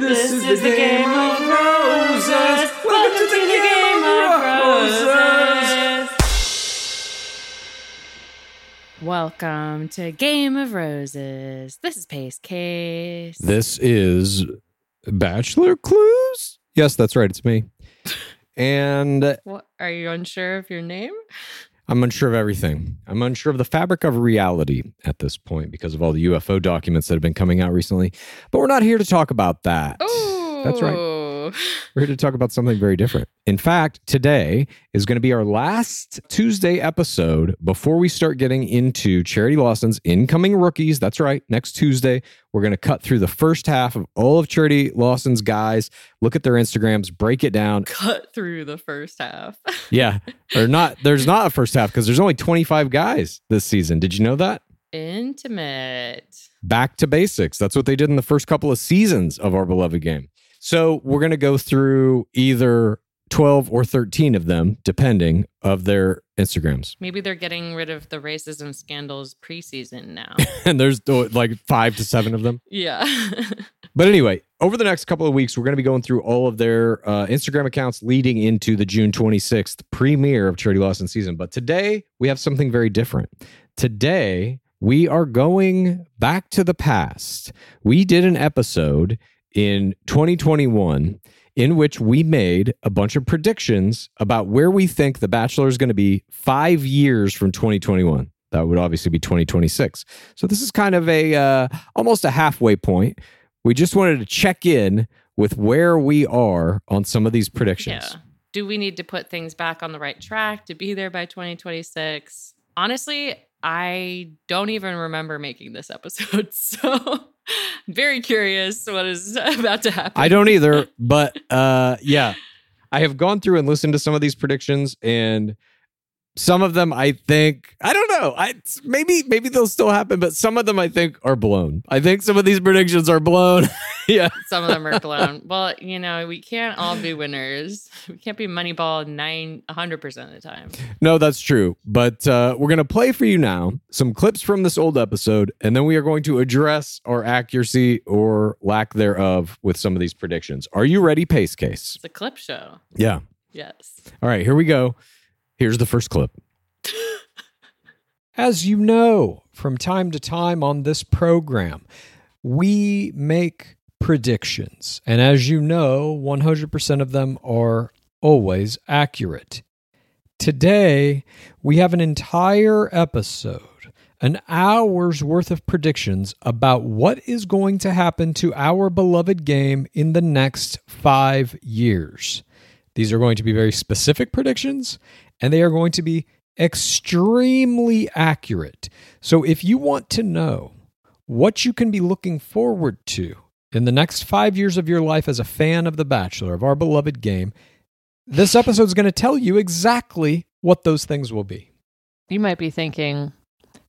This is the game of roses. Welcome to the game of roses. Welcome to Game of Roses. This is Pace Case. This is Bachelor Clues? Yes, that's right. It's me. And What, are you unsure of your name? I'm unsure of everything. I'm unsure of the fabric of reality at this point because of all the UFO documents that have been coming out recently. But we're not here to talk about that. Oh, That's right. We're here to talk about something very different. In fact, today is going to be our last Tuesday episode before we start getting into Charity Lawson's incoming rookies. That's right. Next Tuesday, we're going to cut through the first half of all of Charity Lawson's guys, look at their Instagrams, break it down. Cut through the first half. Yeah. Or not, there's not a first half because there's only 25 guys this season. Did you know that? Intimate. back to basics. That's what they did in the first couple of seasons of our beloved game. So we're going to go through either 12 or 13 of them, depending of their Instagrams. Maybe they're getting rid of the racism scandals preseason now. And there's like five to seven of them. yeah. But anyway, over the next couple of weeks, we're going to be going through all of their uh, Instagram accounts leading into the June 26th premiere of Charity Lawson season. But today, we have something very different. Today, we are going back to the past. We did an episode in 2021 in which we made a bunch of predictions about where we think The Bachelor is going to be five years from 2021. That would obviously be 2026. So this is kind of a uh, almost a halfway point. We just wanted to check in with where we are on some of these predictions. Yeah. Do we need to put things back on the right track to be there by 2026? Honestly, I don't even remember making this episode. So very curious what is about to happen. I don't either, but uh yeah. I have gone through and listened to some of these predictions and some of them I think I don't know. I maybe maybe they'll still happen, but some of them I think are blown. I think some of these predictions are blown. yeah. Some of them are blown. well, you know, we can't all be winners. We can't be Moneyball nine hundred percent of the time. No, that's true. But uh, we're gonna play for you now some clips from this old episode, and then we are going to address our accuracy or lack thereof with some of these predictions. Are you ready, Pace Case? It's a clip show. Yeah. Yes. All right, here we go. Here's the first clip. As you know, from time to time on this program, we make predictions. And as you know, 100% of them are always accurate. Today, we have an entire episode, an hour's worth of predictions about what is going to happen to our beloved game in the next five years. These are going to be very specific predictions, and they are going to be extremely accurate. So if you want to know what you can be looking forward to in the next five years of your life as a fan of The Bachelor, of our beloved game, this episode is going to tell you exactly what those things will be. You might be thinking,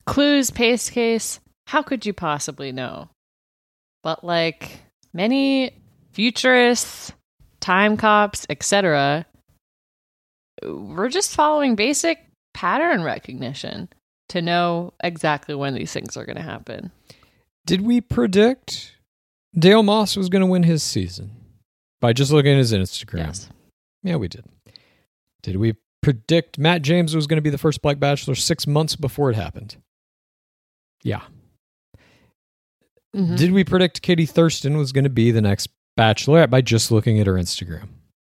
clues, pace case, how could you possibly know? But like many futurists, time cops, etc., we're just following basic pattern recognition to know exactly when these things are going to happen. Did we predict Dale Moss was going to win his season by just looking at his Instagram? Yes. Yeah, we did. Did we predict Matt James was going to be the first Black Bachelor six months before it happened? Yeah. Mhm. Did we predict Katie Thurston was going to be the next Bachelorette by just looking at her Instagram?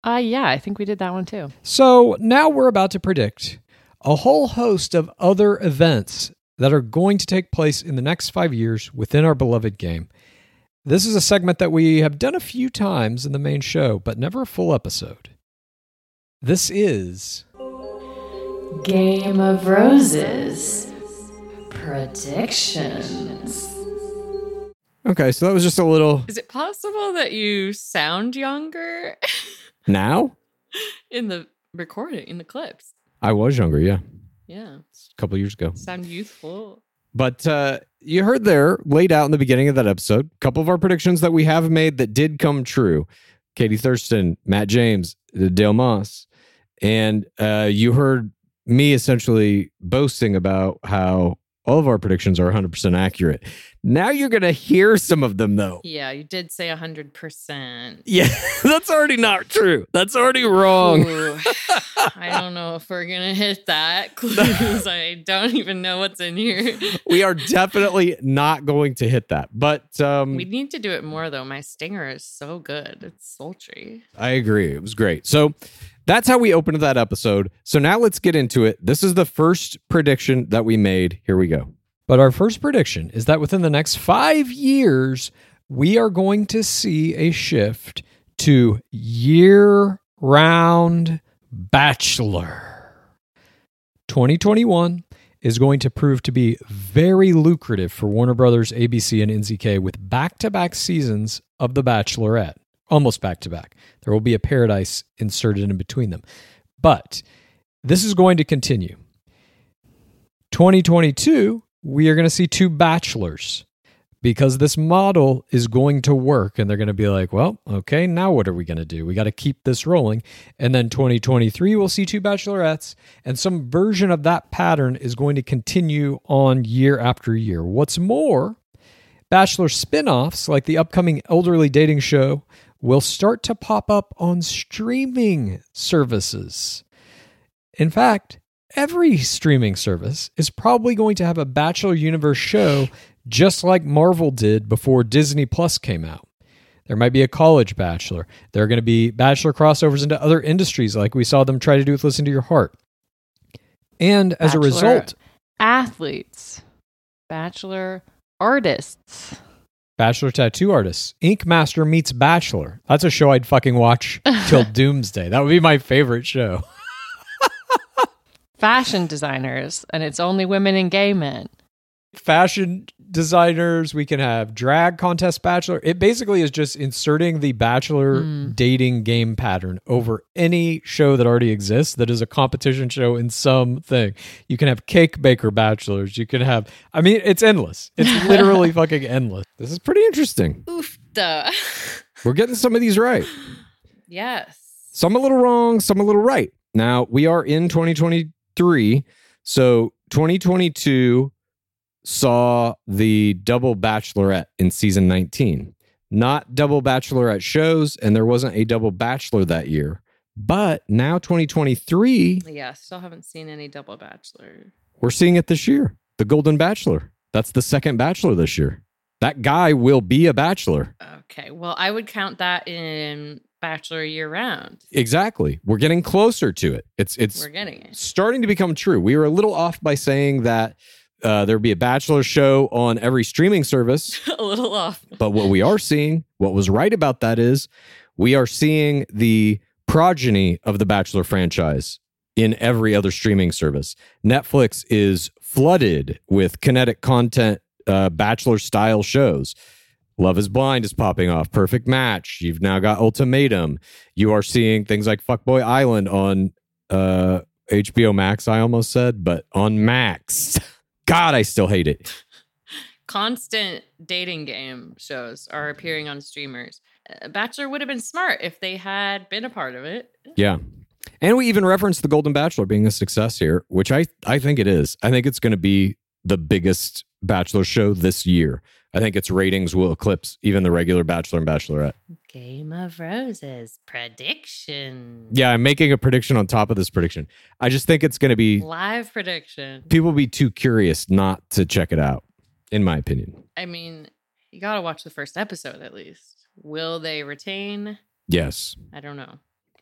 Uh, yeah, I think we did that one too. So now we're about to predict a whole host of other events that are going to take place in the next five years within our beloved game. This is a segment that we have done a few times in the main show, but never a full episode. This is Game of Roses predictions. okay. So that was just a little Is it possible that you sound younger now. in the recording, in the clips? I was younger, yeah, Yeah, a couple years ago. sound youthful. But uh, you heard there laid out in the beginning of that episode a couple of our predictions that we have made that did come true. Katie Thurston, Matt James, Dale Moss, and uh, you heard me essentially boasting about how all of our predictions are 100% accurate. Now you're going to hear some of them though. Yeah, you did say 100%. Yeah, that's already not true. That's already wrong. Ooh, I don't know if we're going to hit that clues. I don't even know what's in here. We are definitely not going to hit that. But um, We need to do it more, though. My stinger is so good. It's sultry. I agree. It was great. So that's how we opened that episode. So now let's get into it. This is the first prediction that we made. Here we go. But our first prediction is that within the next five years, we are going to see a shift to year round Bachelor. 2021 is going to prove to be very lucrative for Warner Brothers, ABC, and NZK with back to back seasons of The Bachelorette, almost back to back. There will be a paradise inserted in between them. But this is going to continue. 2022, we are going to see two bachelors because this model is going to work and they're going to be like, well, okay, now what are we going to do? We got to keep this rolling. And then 2023, we'll see two bachelorettes, and some version of that pattern is going to continue on year after year. What's more, bachelor spin offs like the upcoming elderly dating show will start to pop up on streaming services. In fact, every streaming service is probably going to have a Bachelor Universe show just like Marvel did before Disney Plus came out. There might be a college bachelor. There are going to be bachelor crossovers into other industries like we saw them try to do with Listen to Your Heart. And as a result, athletes, bachelor artists. Bachelor tattoo artists, Ink Master meets Bachelor. That's a show I'd fucking watch till doomsday. That would be my favorite show. fashion designers, and it's only women and gay men. Fashion designers. We can have drag contest bachelor. It basically is just inserting the bachelor Mm. dating game pattern over any show that already exists that is a competition show in some thing. You can have cake baker bachelors. You can have, I mean, it's endless. It's literally fucking endless. This is pretty interesting. Oof, duh. We're getting some of these right. yes. Some a little wrong, some a little right. Now we are in 2023. So 2022 saw the double bachelorette in season 19. Not double bachelorette shows, and there wasn't a double bachelor that year. But now 2023, Yeah, still haven't seen any double bachelor. we're seeing it this year. The Golden Bachelor. That's the second bachelor this year. That guy will be a bachelor. Okay, well, I would count that in bachelor year round. Exactly. We're getting closer to it. It's it's We're getting it. starting to become true. We were a little off by saying that uh, there'd be a bachelor show on every streaming service, a little off. but what we are seeing, what was right about that is we are seeing the progeny of the Bachelor franchise in every other streaming service. Netflix is flooded with kinetic content, uh, Bachelor style shows. Love is Blind is popping off. Perfect Match. You've now got Ultimatum. You are seeing things like Fuckboy Island on uh, HBO Max, I almost said, but on Max. God, I still hate it. Constant dating game shows are appearing on streamers. Uh, Bachelor would have been smart if they had been a part of it. Yeah. And we even referenced the Golden Bachelor being a success here, which I, I think it is. I think it's going to be the biggest Bachelor show this year. I think its ratings will eclipse even the regular Bachelor and Bachelorette. Game of Roses prediction. Yeah, I'm making a prediction on top of this prediction. I just think it's going to be, Live prediction. people will be too curious not to check it out, in my opinion. I mean, you got to watch the first episode at least. Will they retain? Yes. I don't know.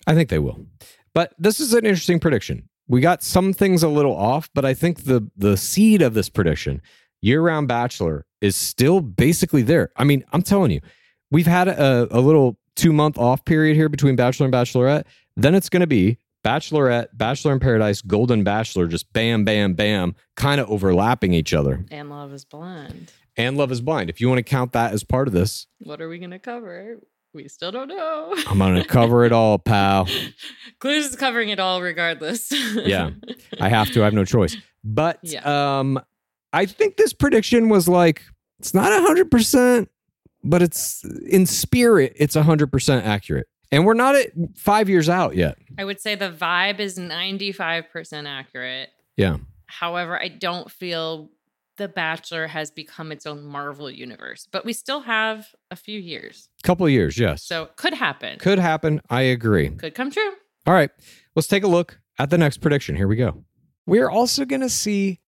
I think they will. But this is an interesting prediction. We got some things a little off, but I think the the seed of this prediction, year-round bachelor, is still basically there. I mean, I'm telling you, we've had a, a little two-month off period here between Bachelor and Bachelorette. Then it's going to be Bachelorette, Bachelor in Paradise, Golden Bachelor, just bam, bam, bam, kind of overlapping each other. And Love is Blind. And Love is Blind. If you want to count that as part of this, What are we going to cover? We still don't know. I'm going to cover it all, pal. Clues is covering it all regardless. Yeah. I have to. I have no choice. But Yeah. um, I think this prediction was like it's not hundred percent, but it's in spirit. It's hundred percent accurate, and we're not at five years out yet. I would say the vibe is 95% accurate. Yeah, However, I don't feel The Bachelor has become its own Marvel universe, but we still have a few years. couple of years. Yes, So could happen. could happen. I agree. Could come true. All right, let's take a look at the next prediction. Here we go. We're also going to see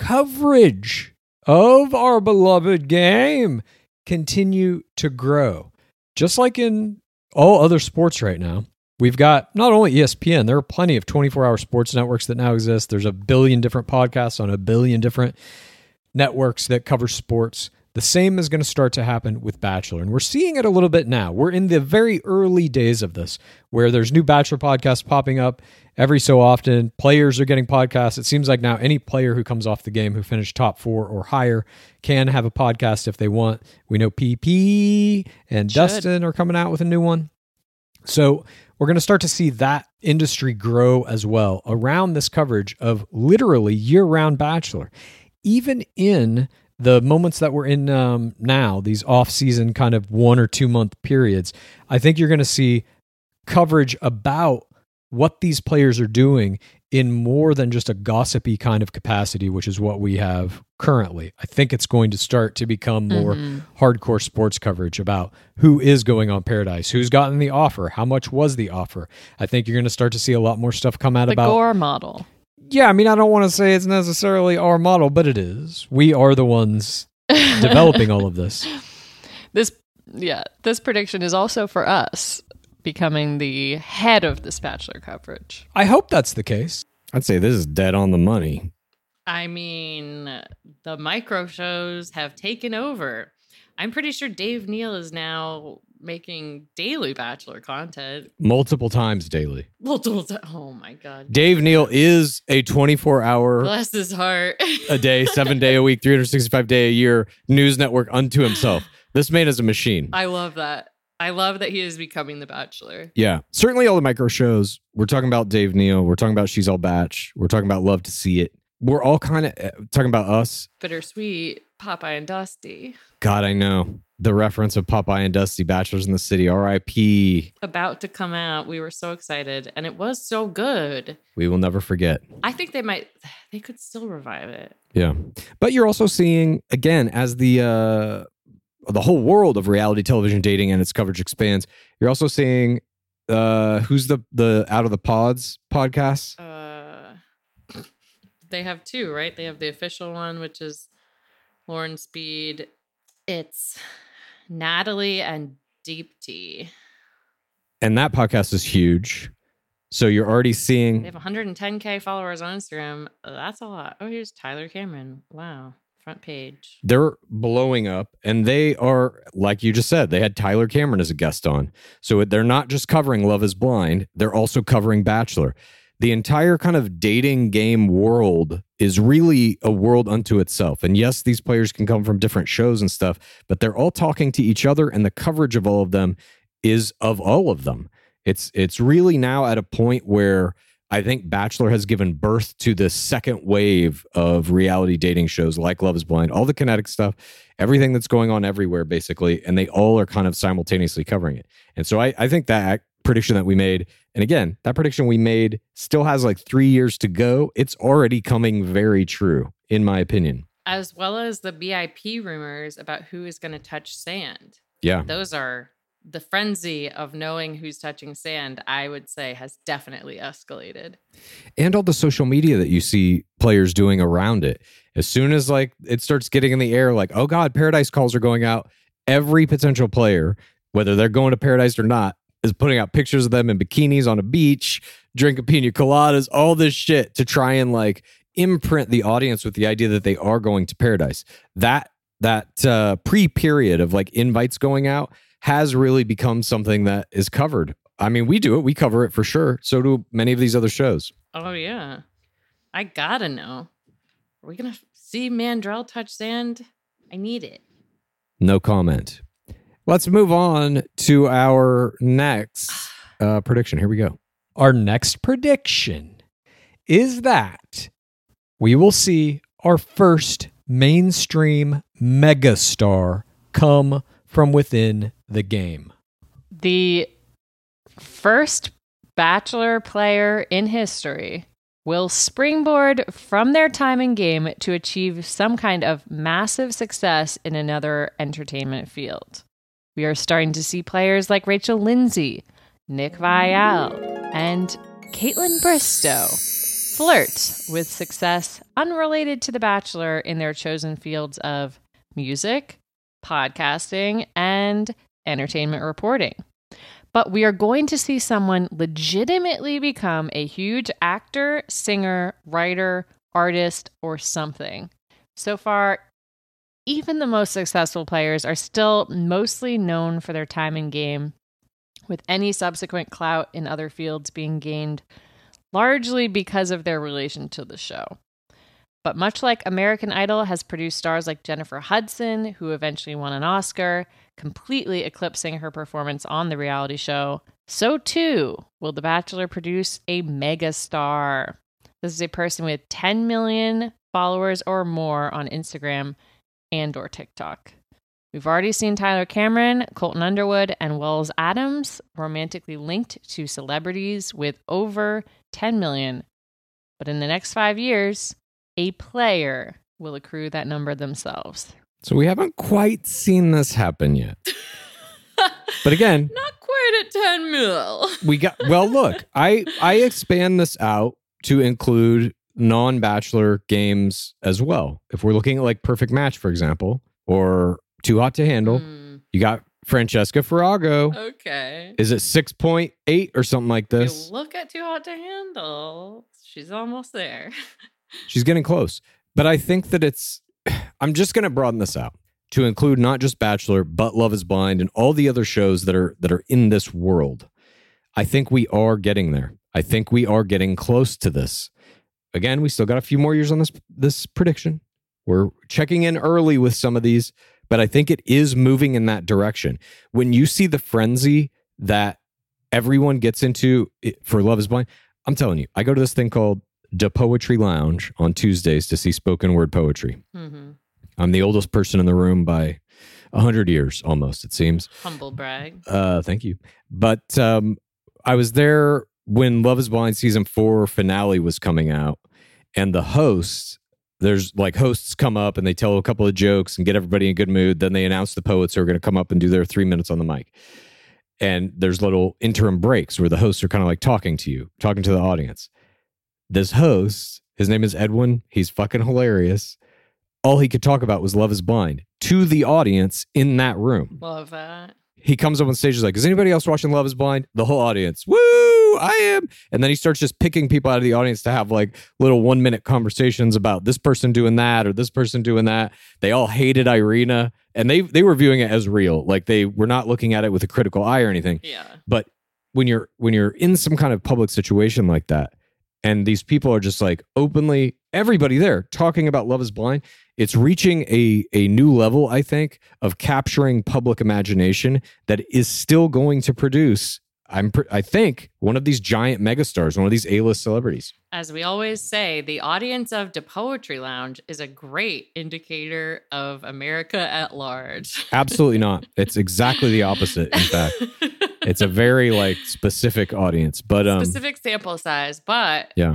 coverage of our beloved game continue to grow. Just like in all other sports right now, we've got not only ESPN, there are plenty of 24 hour sports networks that now exist. There's a billion different podcasts on a billion different networks that cover sports. The same is going to start to happen with Bachelor. And we're seeing it a little bit now. We're in the very early days of this, where there's new Bachelor podcasts popping up every so often. Players are getting podcasts. It seems like now any player who comes off the game who finished top four or higher can have a podcast if they want. We know PP and Should. Dustin are coming out with a new one. So we're going to start to see that industry grow as well around this coverage of literally year round Bachelor. Even in the moments that we're in um, now, these off season kind of one or two month periods, I think you're going to see coverage about what these players are doing in more than just a gossipy kind of capacity, which is what we have currently. I think it's going to start to become more hardcore sports coverage about who is going on Paradise, who's gotten the offer, how much was the offer. I think you're going to start to see a lot more stuff come out The about the Gore model. Yeah, I mean, I don't want to say it's necessarily our model, but it is. We are the ones developing all of this. This, yeah, this prediction is also for us becoming the head of this Bachelor coverage. I hope that's the case. I'd say this is dead on the money. I mean, the micro shows have taken over. I'm pretty sure Dave Neal is now making daily Bachelor content. multiple times daily. Multiple ti- Oh my God. Dave Neal is a 24 hour Bless his heart. a day, seven day a week, 365 day a year news network unto himself. This man is a machine. I love that. I love that he is becoming the Bachelor. Yeah. Certainly all the micro shows. We're talking about Dave Neal. We're talking about She's All Batch. We're talking about Love to See It. We're all kind of uh, talking about us. Bittersweet, Popeye and Dusty. God, I know. The reference of Popeye and Dusty, Bachelors in the City, RIP. About to come out. We were so excited. And it was so good. We will never forget. I think they might, they could still revive it. Yeah. But you're also seeing, again, as the uh the whole world of reality television dating and its coverage expands, you're also seeing uh who's the the out of the pods podcast? Uh, they have two, right? They have the official one, which is Lauren Speed. It's Natalie and Deepti. And that podcast is huge. So you're already seeing. They have 110k followers on Instagram. That's a lot. Oh, here's Tyler Cameron. Wow, front page. they're blowing up and they are like you just said they had tyler cameron as a guest on so they're not just covering love is blind they're also covering bachelor the entire kind of dating game world is really a world unto itself and yes these players can come from different shows and stuff but they're all talking to each other and the coverage of all of them is of all of them it's it's really now at a point where I think Bachelor has given birth to the second wave of reality dating shows like Love is Blind, all the kinetic stuff, everything that's going on everywhere, basically. And they all are kind of simultaneously covering it. And so I, I think that prediction that we made, and again, that prediction we made still has like three years to go. It's already coming very true, in my opinion. As well as the BIP rumors about who is going to touch sand. Yeah. Those are the frenzy of knowing who's touching sand, I would say, has definitely escalated. and all the social media that you see players doing around it. As soon as like it starts getting in the air, like, oh God, paradise calls are going out, every potential player, whether they're going to paradise or not, is putting out pictures of them in bikinis on a beach, drinking pina coladas, all this shit to try and like imprint the audience with the idea that they are going to paradise. That that uh, pre-period of like invites going out has really become something that is covered. I mean, we do it, we cover it for sure. So do many of these other shows. Oh, yeah. I gotta know. Are we to see Mandrell touch sand? I need it. No comment. Let's move on to our next uh, prediction. Here we go. Our next prediction is that we will see our first mainstream megastar come from within the game. The first Bachelor player in history will springboard from their time in game to achieve some kind of massive success in another entertainment field. We are starting to see players like Rachel Lindsay, Nick Viall, and Kaitlyn Bristowe flirt with success unrelated to The Bachelor in their chosen fields of music, podcasting, and entertainment reporting. But we are going to see someone legitimately become a huge actor, singer, writer, artist, or something. So far, even the most successful players are still mostly known for their time in game, with any subsequent clout in other fields being gained largely because of their relation to the show. But much like American Idol has produced stars like Jennifer Hudson, who eventually won an Oscar, completely eclipsing her performance on the reality show, so too will The Bachelor produce a megastar. This is a person with 10 million followers or more on Instagram and or TikTok. We've already seen Tyler Cameron, Colton Underwood, and Wells Adams romantically linked to celebrities with over 10 million. But in the next five years, a player will accrue that number themselves. So we haven't quite seen this happen yet. But again, Not quite at 10 mil. we got well look, I I expand this out to include non-bachelor games as well. If we're looking at like Perfect Match for example, or Too Hot to Handle, Hmm, you got Francesca Farago. okay. Is it 6.8 or something like this? look at Too Hot to Handle. She's almost there. She's getting close. But I think that it's I'm just going to broaden this out. to include not just Bachelor, but Love is Blind and all the other shows that are that are in this world. I think we are getting there. I think we are getting close to this. Again, we still got a few more years on this this prediction. We're checking in early with some of these, but I think it is moving in that direction. When you see the frenzy that everyone gets into for Love is Blind, I'm telling you, I go to this thing called the Poetry Lounge on Tuesdays to see spoken word poetry. hmm I'm the oldest person in the room by a hundred years almost, it seems. Humble brag. Uh, thank you. But um, I was there when Love is Blind season four finale was coming out, and the hosts, there's like hosts come up and they tell a couple of jokes and get everybody in a good mood. Then they announce the poets who are going to come up and do their three minutes on the mic. And there's little interim breaks where the hosts are kind of like talking to you, talking to the audience. This host, his name is Edwin. He's fucking hilarious. All he could talk about was Love is Blind to the audience in that room Love that. he comes up on stage, he's like, Is anybody else watching Love is Blind? The whole audience, woo, I am. And then he starts just picking people out of the audience to have like little one minute conversations about this person doing that or this person doing that. They all hated Irina and they they were viewing it as real. Like they were not looking at it with a critical eye or anything. Yeah. But when you're when you're in some kind of public situation like that, and these people are just like openly everybody there talking about Love is Blind, it's reaching a a new level, I think, of capturing public imagination that is still going to produce. I'm pr- I think one of these giant megastars, one of these A-list celebrities. As we always say, the audience of the Poetry Lounge is a great indicator of America at large. Absolutely not. It's exactly the opposite. In fact, it's a very like specific audience. But um, specific sample size, but yeah,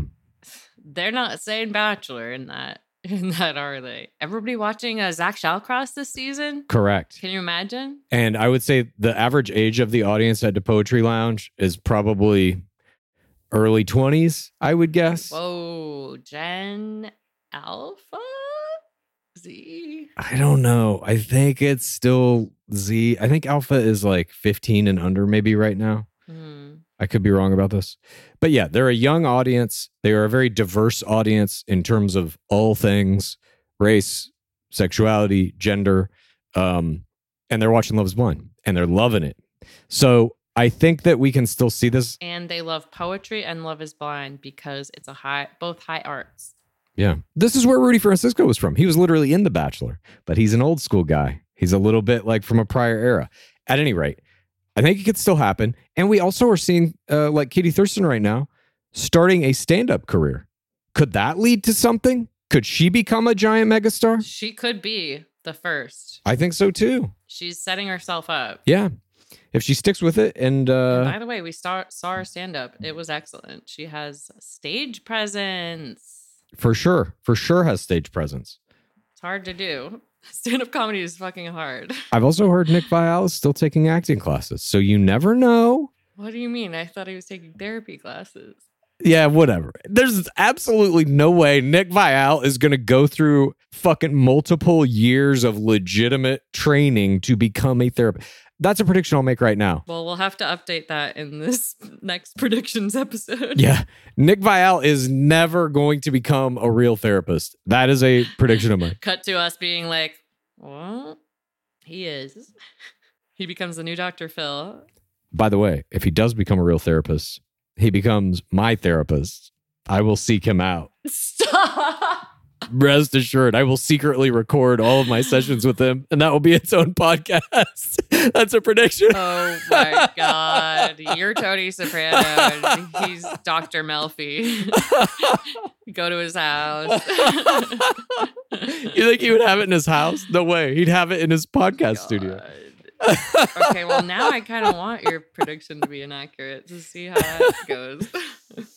they're not saying bachelor in that. In that, are they? Everybody watching uh, Zach Shallcross this season? correct. Can you imagine? And I would say the average age of the audience at the Poetry Lounge is probably early 20s, I would guess. Whoa, Gen Alpha Z. I don't know. I think it's still Z. I think Alpha is like 15 and under, maybe right now. Hmm. I could be wrong about this. But yeah, they're a young audience. They are a very diverse audience in terms of all things race, sexuality, gender. Um, and they're watching Love is Blind and they're loving it. So I think that we can still see this. And they love poetry and Love is Blind because it's a high, both high arts. Yeah. This is where Rudy Francisco was from. He was literally in The Bachelor, but he's an old school guy. He's a little bit like from a prior era. At any rate, I think it could still happen. And we also are seeing, uh, like Katie Thurston right now, starting a stand up career. Could that lead to something? Could she become a giant megastar? She could be the first. I think so too. She's setting herself up. Yeah. If she sticks with it and, And uh, by the way, we saw, saw her stand up. It was excellent. She has stage presence. for sure, for sure has stage presence. It's hard to do. Stand up comedy is fucking hard. I've also heard Nick Viall is still taking acting classes. So you never know. What do you mean? I thought he was taking therapy classes. Yeah, whatever. There's absolutely no way Nick Viall is going to go through fucking multiple years of legitimate training to become a therapist. That's a prediction I'll make right now. Well, we'll have to update that in this next predictions episode. Yeah, Nick Viall is never going to become a real therapist. That is a prediction of mine. Cut to us being like, well, He is. He becomes the new Dr. Phil. By the way, if he does become a real therapist, he becomes my therapist. I will seek him out. Stop. Rest assured, I will secretly record all of my sessions with him, and that will be its own podcast. That's a prediction. Oh my God. You're Tony Soprano he's Dr. Melfi. Go to his house. you think he would have it in his house? No way. He'd have it in his podcast studio. Okay, well, now I kind of want your prediction to be inaccurate to see how that goes.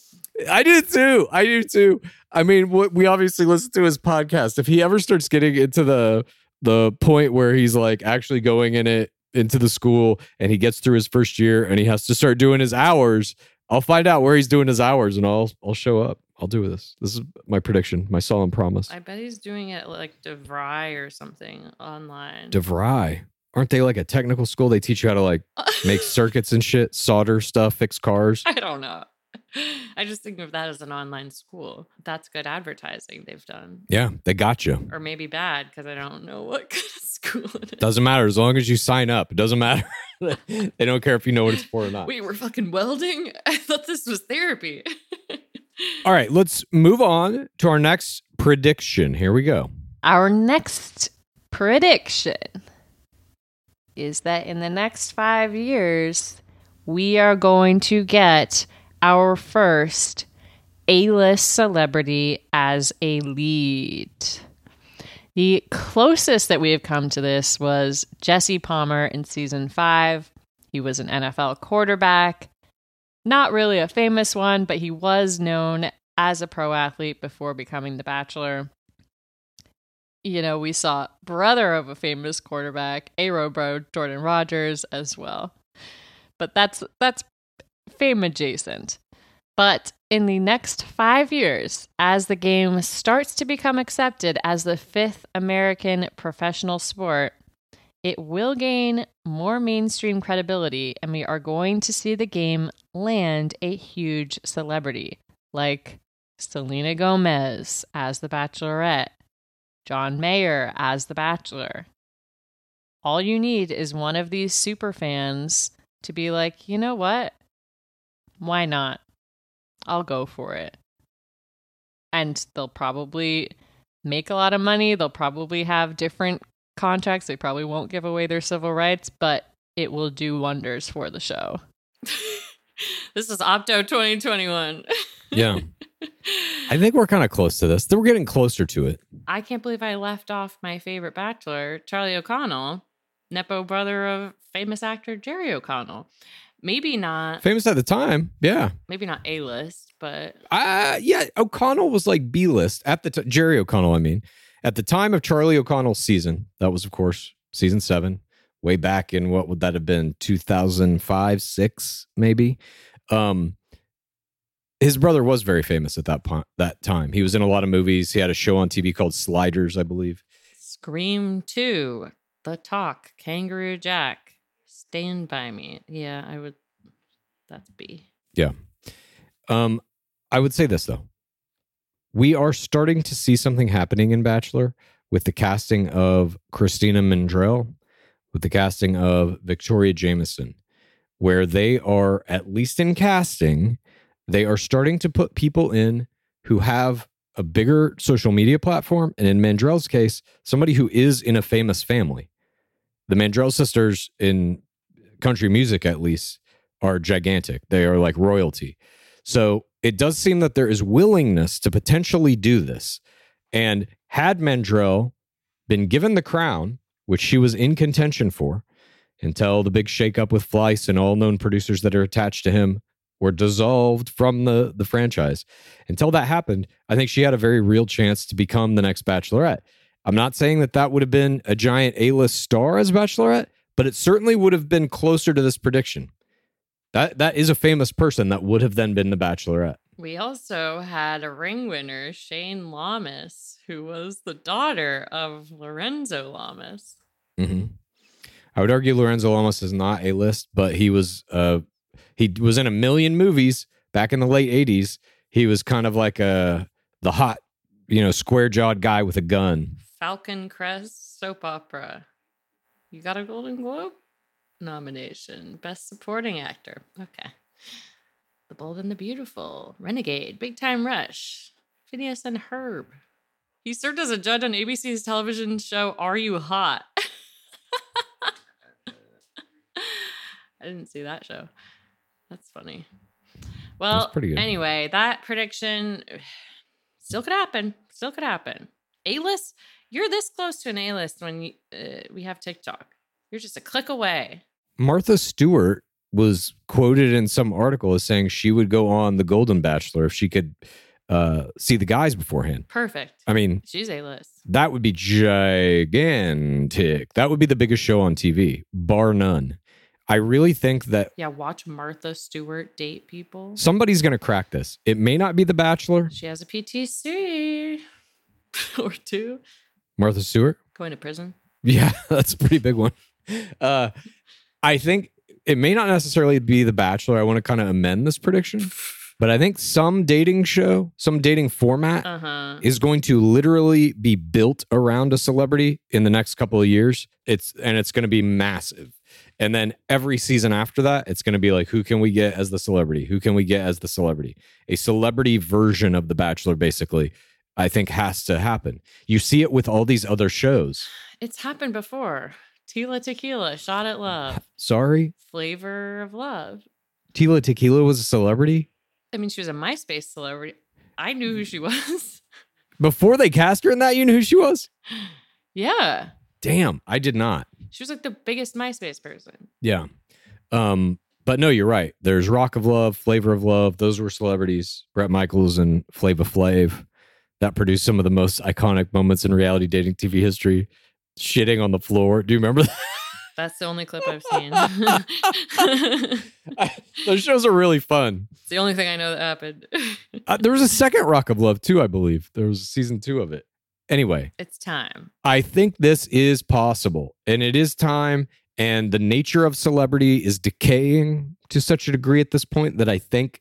I do too. I do too. I mean, what we obviously listen to his podcast. If he ever starts getting into the the point where he's like actually going in it into the school and he gets through his first year and he has to start doing his hours, I'll find out where he's doing his hours and I'll I'll show up. I'll do this. This is my prediction, my solemn promise. I bet he's doing it like DeVry or something online. DeVry. Aren't they like a technical school? They teach you how to like make circuits and shit, solder stuff, fix cars. I don't know. I just think of that as an online school. That's good advertising they've done. Yeah, they got you. Or maybe bad because I don't know what kind of school it is. Doesn't matter as long as you sign up. It doesn't matter. they don't care if you know what it's for or not. Wait, we're fucking welding? I thought this was therapy. All right, let's move on to our next prediction. Here we go. Our next prediction is that in the next five years, we are going to get our first A list celebrity as a lead. The closest that we have come to this was Jesse Palmer in season five. He was an NFL quarterback. Not really a famous one, but he was known as a pro athlete before becoming The Bachelor you know, we saw brother of a famous quarterback, A bro Jordan Rodgers, as well. But that's that's fame adjacent. But in the next five years, as the game starts to become accepted as the fifth American professional sport, it will gain more mainstream credibility, and we are going to see the game land a huge celebrity like Selena Gomez as the Bachelorette, John Mayer as The Bachelor. All you need is one of these super fans to be like, you know what? Why not? I'll go for it. And they'll probably make a lot of money. They'll probably have different contracts. They probably won't give away their civil rights, but it will do wonders for the show. this is Opto 2021. Yeah. I think we're kind of close to this. We're getting closer to it. I can't believe I left off my favorite bachelor, Charlie O'Connell, Nepo brother of famous actor Jerry O'Connell. Maybe not famous at the time. Yeah. Maybe not A list, but uh yeah, O'Connell was like B list at the t- Jerry O'Connell, I mean. At the time of Charlie O'Connell's season, that was of course season 7, way back in what would that have been? 2005, 6 maybe. Um his brother was very famous at that point that time. He was in a lot of movies. He had a show on TV called Sliders, I believe. Scream 2, The Talk, Kangaroo Jack, Stand by Me. Yeah, I would that's B. Yeah. Um I would say this though. We are starting to see something happening in Bachelor with the casting of Christina Mandrell, with the casting of Victoria Jameson, where they are at least in casting they are starting to put people in who have a bigger social media platform. And in Mandrell's case, somebody who is in a famous family. The Mandrell sisters, in country music at least, are gigantic. They are like royalty. So it does seem that there is willingness to potentially do this. And had Mandrell been given the crown, which she was in contention for, until the big shakeup with Fleiss and all known producers that are attached to him were dissolved from the the franchise. Until that happened, I think she had a very real chance to become the next Bachelorette. I'm not saying that that would have been a giant A-list star as Bachelorette, but it certainly would have been closer to this prediction. That that is a famous person that would have then been the Bachelorette. We also had a ring winner, Shayne Lamas, who was the daughter of Lorenzo Lamas. Mm-hmm. I would argue Lorenzo Lamas is not a list, but he was uh, he was in a million movies back in the late 80s. He was kind of like a the hot, you know, square-jawed guy with a gun. Falcon Crest soap opera. You got a Golden Globe nomination. Best supporting actor. Okay. The Bold and the Beautiful, Renegade, Big Time Rush, Phineas and Ferb. He served as a judge on ABC's television show Are You Hot? I didn't see that show. That's funny. Well, That's anyway, that prediction still could happen. Still could happen. A list, you're this close to an A list when you, uh, we have TikTok. You're just a click away. Martha Stewart was quoted in some article as saying she would go on The Golden Bachelor if she could uh, see the guys beforehand. Perfect. I mean, she's A list. That would be gigantic. That would be the biggest show on TV, bar none. I really think that yeah, watch Martha Stewart date people. Somebody's going to crack this. It may not be The Bachelor. She has a PTC or two. Martha Stewart going to prison. Yeah, that's a pretty big one. Uh, I think it may not necessarily be The Bachelor. I want to kind of amend this prediction. But I think some dating show, some dating format Uh huh. is going to literally be built around a celebrity in the next couple of years. It's and it's going to be massive. And then every season after that, it's going to be like, who can we get as the celebrity? Who can we get as the celebrity? A celebrity version of The Bachelor, basically, I think has to happen. You see it with all these other shows. It's happened before. Tila Tequila, Shot at Love, Sorry, Flavor of Love. Tila Tequila was a celebrity I mean, she was a MySpace celebrity. I knew who she was. before they cast her in that. You knew who she was? yeah. Damn, I did not. She was like the biggest MySpace person. Yeah. Um, but no, you're right. There's Rock of Love, Flavor of Love. Those were celebrities. Bret Michaels and Flava Flav. That produced some of the most iconic moments in reality dating TV history. Shitting on the floor. Do you remember that? That's the only clip I've seen. Those shows are really fun. it's the only thing I know that happened. Uh, there was a second Rock of Love too, I believe. There was season two of it. Anyway, it's time. I think this is possible and it is time. And the nature of celebrity is decaying to such a degree at this point that I think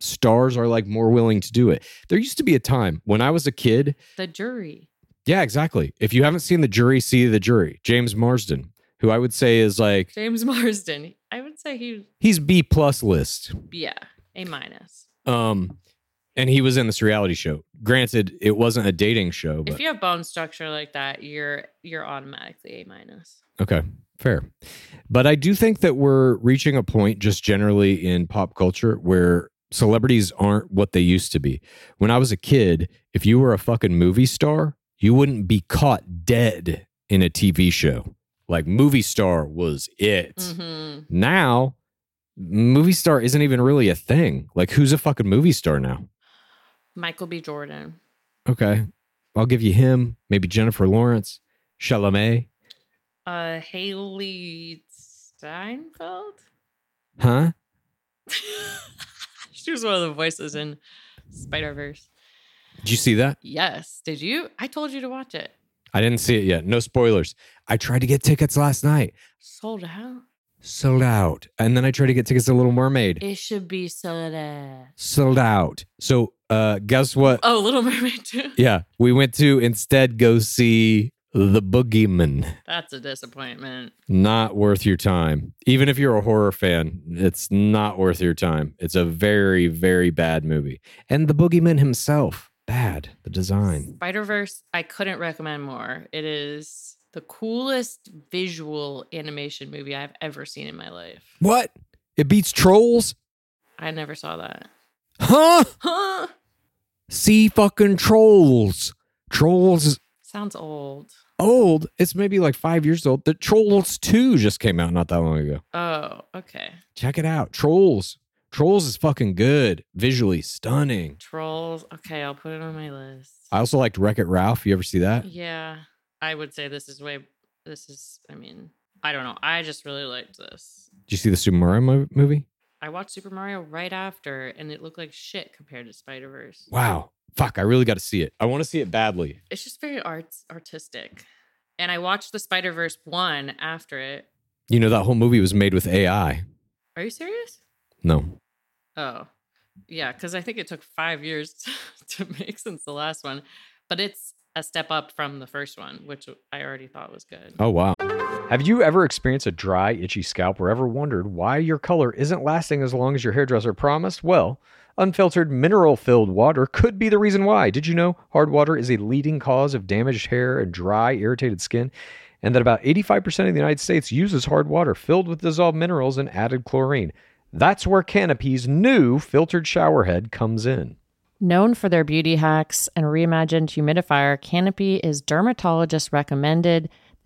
stars are like more willing to do it. There used to be a time when I was a kid. The jury. Yeah, exactly. If you haven't seen the jury, see the jury. James Marsden, who I would say is like, James Marsden. I would say he, he's B plus list. yeah, A minus. Um, and he was in this reality show. Granted, it wasn't a dating show, but If you have bone structure like that, you're you're automatically A minus. Okay, fair. But I do think that we're reaching a point just generally in pop culture where celebrities aren't what they used to be. When I was a kid, if you were a fucking movie star, you wouldn't be caught dead in a TV show. Like movie star was it. hmm Now, movie star isn't even really a thing. Like who's a fucking movie star now? Michael B. Jordan. Okay. I'll give you him, maybe Jennifer Lawrence, Chalamet. Uh, Hailee Steinfeld. Huh? she was one of the voices in Spider Verse. Did you see that? Yes. Did you? I told you to watch it. I didn't see it yet. No spoilers. I tried to get tickets last night. Sold out. Sold out. And then I tried to get tickets to Little Mermaid. It should be sold out. Sold out. So uh guess what? Oh, Little Mermaid too. Yeah. We went to instead go see The Boogeyman. That's a disappointment. Not worth your time. Even if you're a horror fan, it's not worth your time. It's a very, very bad movie. And the Boogeyman himself, bad. The design. Spider Verse, I couldn't recommend more. It is the coolest visual animation movie I've ever seen in my life. What? It beats Trolls? I never saw that. Huh? Huh? See fucking Trolls. Trolls is Sounds old. old. It's maybe like five years old. The Trolls 2 just came out not that long ago. Oh, okay. Check it out. Trolls. Trolls is fucking good. Visually stunning. Trolls. Okay, I'll put it on my list. I also liked Wreck It Ralph. You ever see that? Yeah, I would say this is way. This is. I mean, I don't know. I just really liked this. Did you see the Super Mario movie? I watched Super Mario right after, and it looked like shit compared to Spider Verse. Wow. Fuck, I really got to see it. I want to see it badly. It's just very arts artistic. And I watched the Spider Verse one after it. You know, that whole movie was made with AI. Are you serious? No. Oh, yeah, because I think it took five years to make since the last one, but it's a step up from the first one, which I already thought was good. Oh, wow. Have you ever experienced a dry, itchy scalp or ever wondered why your color isn't lasting as long as your hairdresser promised? Well, unfiltered, mineral filled water could be the reason why. Did you know hard water is a leading cause of damaged hair and dry, irritated skin? And that about 85% of the United States uses hard water filled with dissolved minerals and added chlorine. That's where Canopy's new filtered shower head comes in. Known for their beauty hacks and reimagined humidifier, Canopy is dermatologist recommended.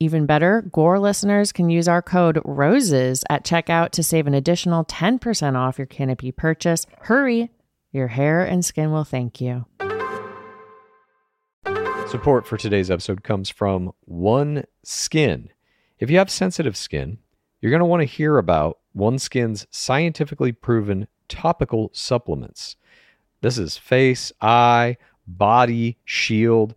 Even better, Gore listeners can use our code ROSES at checkout to save an additional 10% off your Canopy purchase. Hurry! Your hair and skin will thank you. Support for today's episode comes from One Skin. If you have sensitive skin, you're going to want to hear about One Skin's scientifically proven topical supplements. This is face, eye, body, shield,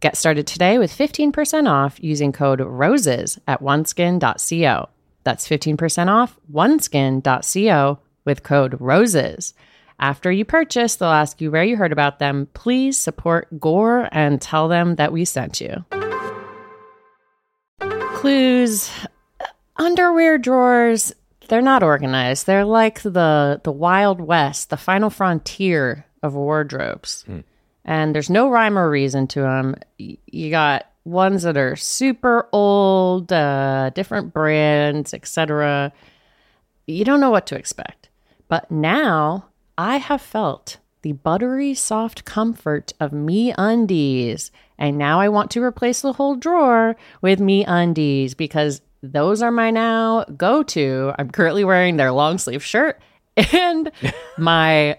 Get started today with 15% off using code ROSES at oneskin.co. That's 15% off oneskin.co with code ROSES. After you purchase, they'll ask you where you heard about them. Please support Gore and tell them that we sent you. Clues underwear drawers they're not organized they're like the the wild west the final frontier of wardrobes hmm. And there's no rhyme or reason to them you got ones that are super old uh, different brands etc you don't know what to expect. But now i have felt the buttery soft comfort of me undies. And now i want to replace the whole drawer with me undies because those are my now go to. I'm currently wearing their long sleeve shirt and my,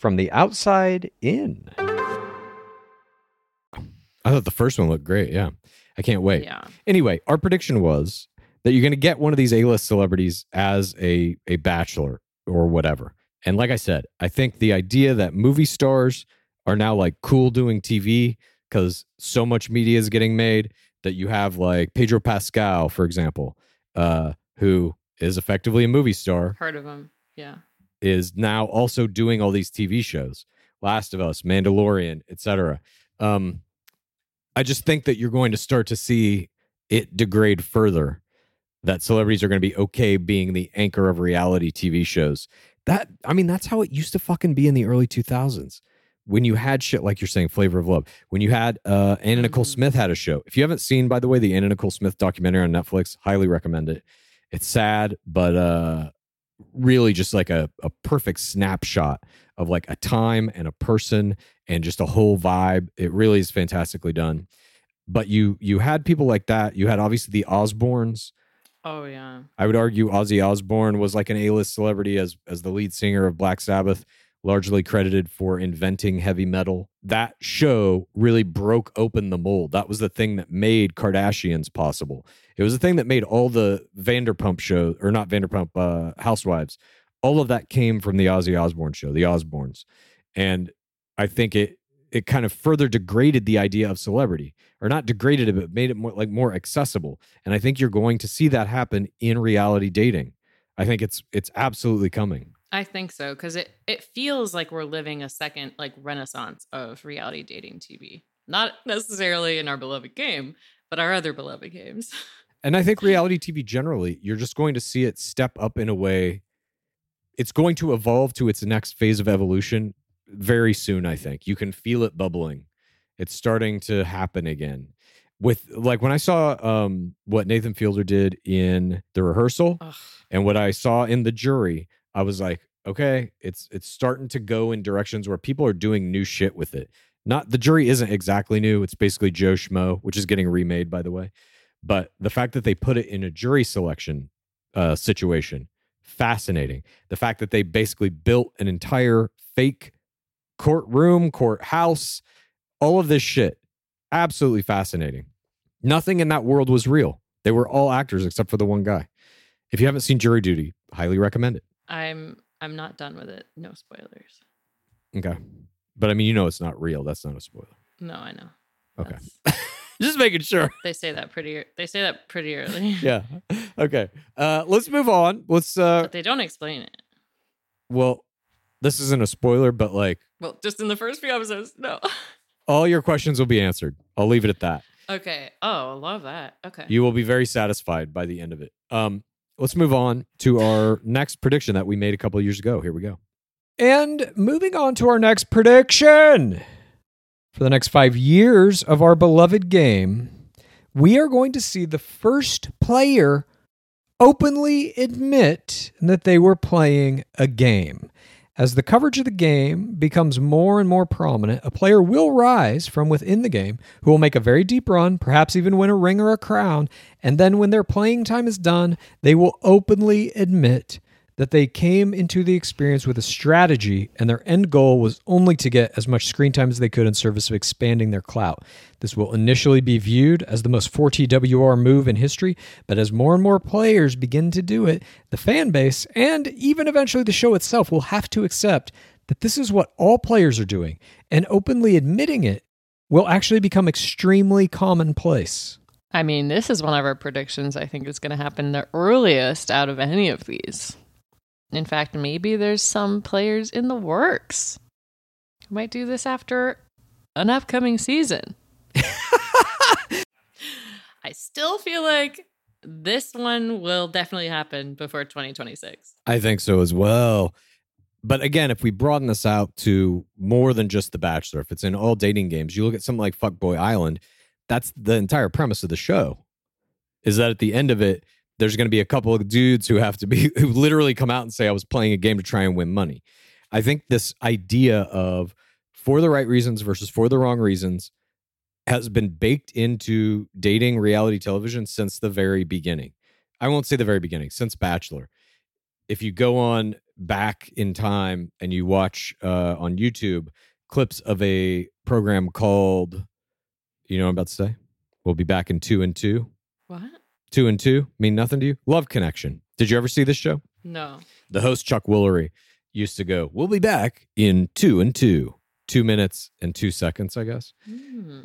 from the outside in. I thought the first one looked great. Yeah. I can't wait. Yeah. Anyway, our prediction was that you're going to get one of these A-list celebrities as a a bachelor or whatever. And like I said, I think the idea that movie stars are now like cool doing TV because so much media is getting made that you have like Pedro Pascal, for example, uh, who is effectively a movie star, Heard of them. Yeah. Is now also doing all these TV shows, Last of Us, Mandalorian, etc. Um, I just think that you're going to start to see it degrade further. That celebrities are going to be okay being the anchor of reality TV shows. That I mean, that's how it used to fucking be in the early 2000s. When you had shit like you're saying, Flavor of Love. When you had uh, Anna Nicole Mhm. Smith had a show. If you haven't seen, by the way, the Anna Nicole Smith documentary on Netflix, highly recommend it. It's sad, but uh, really just like a, a perfect snapshot of like a time and a person and just a whole vibe. It really is fantastically done. But you you had people like that. You had obviously the Osbournes. Oh, yeah. I would argue Ozzy Osbourne was like an A-list celebrity as as the lead singer of Black Sabbath, largely credited for inventing heavy metal. That show really broke open the mold. That was the thing that made Kardashians possible. It was the thing that made all the Vanderpump shows, or not Vanderpump, uh, Housewives. All of that came from the Ozzy Osbourne show, the Osbournes, and I think it it kind of further degraded the idea of celebrity, or not degraded it, but made it more like more accessible. And I think you're going to see that happen in reality dating. I think it's it's absolutely coming. I think so because it it feels like we're living a second like renaissance of reality dating TV. Not necessarily in our beloved game, but our other beloved games. And I think reality TV generally, you're just going to see it step up in a way. It's going to evolve to its next phase of evolution very soon, I think. You can feel it bubbling. It's starting to happen again. With like when I saw um what Nathan Fielder did in the rehearsal Ugh. and what I saw in the jury, I was like, okay, it's it's starting to go in directions where people are doing new shit with it. Not the jury isn't exactly new. It's basically Joe Schmo, which is getting remade, by the way. But the fact that they put it in a jury selection uh, situation, fascinating. The fact that they basically built an entire fake courtroom, courthouse, all of this shit, absolutely fascinating. Nothing in that world was real. They were all actors except for the one guy. If you haven't seen Jury Duty, highly recommend it. I'm I'm not done with it. No spoilers. Okay. But I mean, you know it's not real. That's not a spoiler. No, I know. Okay. Just making sure. they say that pretty. They say that pretty early. Yeah. Okay. Uh let's move on. Let's uh But they don't explain it. well, this isn't a spoiler, but like Well, just in the first few episodes. No. all your questions will be answered. I'll leave it at that. Okay. Oh, I love that. Okay. You will be very satisfied by the end of it. Um let's move on to our next prediction that we made a couple of years ago. Here we go. And moving on to our next prediction. For the next five years of our beloved game, we are going to see the first player openly admit that they were playing a game. As the coverage of the game becomes more and more prominent, a player will rise from within the game who will make a very deep run, perhaps even win a ring or a crown, and then when their playing time is done, they will openly admit that they came into the experience with a strategy and their end goal was only to get as much screen time as they could in service of expanding their clout. This will initially be viewed as the most 4TWR move in history, but as more and more players begin to do it, the fan base and even eventually the show itself will have to accept that this is what all players are doing, and openly admitting it will actually become extremely commonplace. I mean, this is one of our predictions. I think is going to happen the earliest out of any of these. In fact, maybe there's some players in the works who might do this after an upcoming season. I still feel like this one will definitely happen before 2026. I think so as well. But again, if we broaden this out to more than just The Bachelor, if it's in all dating games, you look at something like Fuckboy Island, that's the entire premise of the show. Is that at the end of it, there's going to be a couple of dudes who have to be, who literally come out and say, I was playing a game to try and win money. I think this idea of for the right reasons versus for the wrong reasons has been baked into dating reality television since the very beginning. I won't say the very beginning, since Bachelor if you go on back in time and you watch uh, on YouTube clips of a program called, you know what I'm about to say? We'll be back in two and two. What? Two and two mean nothing to you? Love Connection. Did you ever see this show? No. The host, Chuck Woolery, used to go, We'll be back in two and two. Two minutes and two seconds, I guess, Hmm.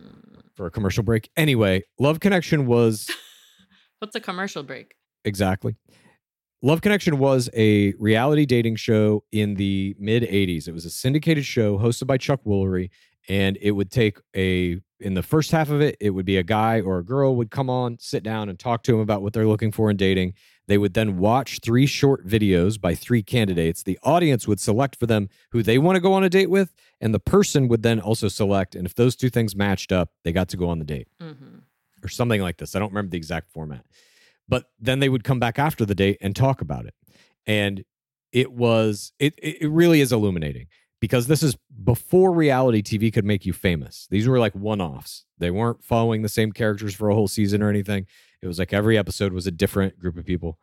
for a commercial break. Anyway, Love Connection was What's a commercial break? Exactly. Love Connection was a reality dating show in the mid 80s. It was a syndicated show hosted by Chuck Woolery, and it would take a, in the first half of it, it would be a guy or a girl would come on, sit down, and talk to him about what they're looking for in dating. They would then watch three short videos by three candidates. The audience would select for them who they want to go on a date with, and the person would then also select. And if those two things matched up, they got to go on the date Mm-hmm. or something like this. I don't remember the exact format. But then they would come back after the date and talk about it. And it was it it really is illuminating because this is before reality TV could make you famous. These were like one-offs. They weren't following the same characters for a whole season or anything. It was like every episode was a different group of people.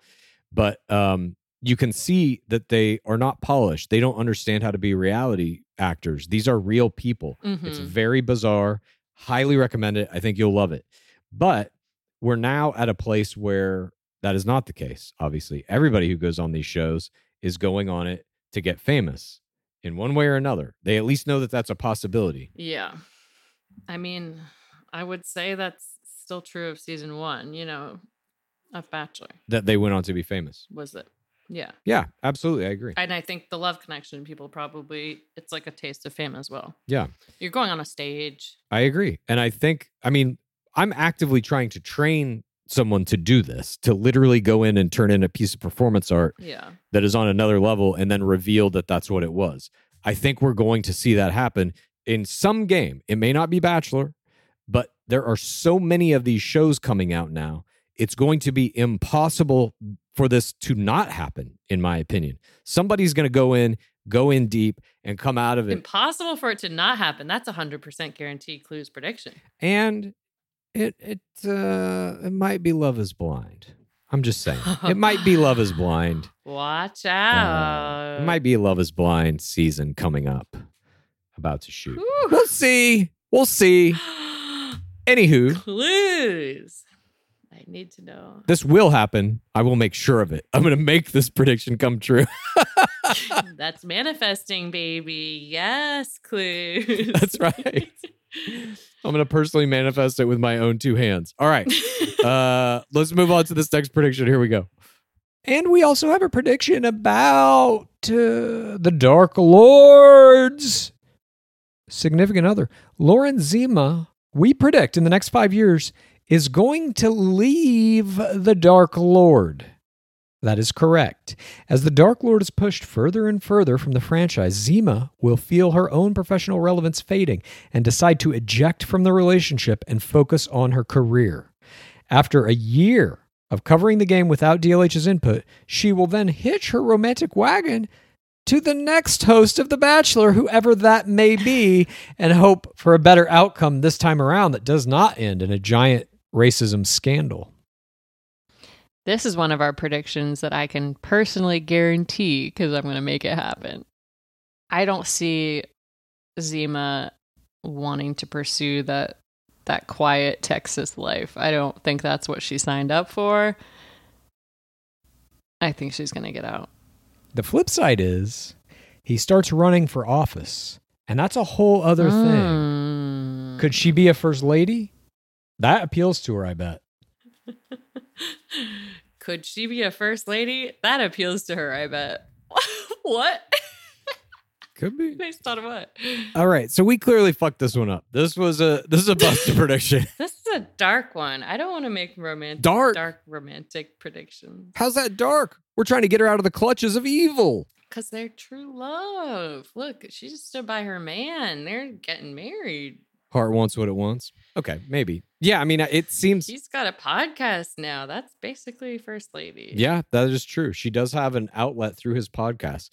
But um you can see that they are not polished. They don't understand how to be reality actors. These are real people. It's Mhm. very bizarre. Highly recommend it. I think you'll love it. But we're now at a place where that is not the case. Obviously, everybody who goes on these shows is going on it to get famous in one way or another. They at least know that that's a possibility. Yeah. I mean, I would say that's still true of season one, you know, of Bachelor. That they went on to be famous. Was it? Yeah. Yeah, absolutely. I agree. And I think the love connection people probably, it's like a taste of fame as well. Yeah, You're going on a stage. I agree. And I think, I mean, I'm actively trying to train someone to do this, to literally go in and turn in a piece of performance art Yeah. that is on another level and then reveal that that's what it was. I think we're going to see that happen in some game. It may not be Bachelor, but there are so many of these shows coming out now. It's going to be impossible for this to not happen, in my opinion. Somebody's going to go in, go in deep, and come out of it. Impossible for it to not happen. That's a hundred percent guarantee. Clues prediction. and it it uh it might be Love is Blind. I'm just saying. it might be Love is Blind. Watch Uh, out. it might be Love is Blind season coming up. About to shoot. Whew. We'll see. We'll see. Anywho, Clues. I need to know. this will happen. I will make sure of it. I'm going to make this prediction come true. That's manifesting, baby. Yes, clues. That's right. I'm going to personally manifest it with my own two hands. All right. Uh, let's move on to this next prediction. Here we go. And we also have a prediction about uh, the Dark Lords. Significant other. Lauren Zima, we predict in the next five years, is going to leave the Dark Lord. That is correct. As the Dark Lord is pushed further and further from the franchise, Zima will feel her own professional relevance fading and decide to eject from the relationship and focus on her career. After a year of covering the game without DLH's input, she will then hitch her romantic wagon to the next host of The Bachelor, whoever that may be, and hope for a better outcome this time around that does not end in a giant racism scandal. This is one of our predictions that I can personally guarantee because I'm going to make it happen. I don't see Zima wanting to pursue that that quiet Texas life. I don't think that's what she signed up for. I think she's going to get out. The flip side is he starts running for office, and that's a whole other thing. Mm. Could she be a first lady? That appeals to her, I bet. Could she be a first lady? That appeals to her, I bet. what? Could be. Based on what? All right. So we clearly fucked this one up. This was a this is a busted prediction. This is a dark one. I don't want to make romantic Dark? dark romantic predictions. How's that dark? We're trying to get her out of the clutches of evil. Because they're true love. Look, she just stood by her man. They're getting married. Heart wants what it wants. Okay, maybe. Yeah, I mean, uh, it seems. He's got a podcast now. That's basically first lady. Yeah, that is true. She does have an outlet through his podcast.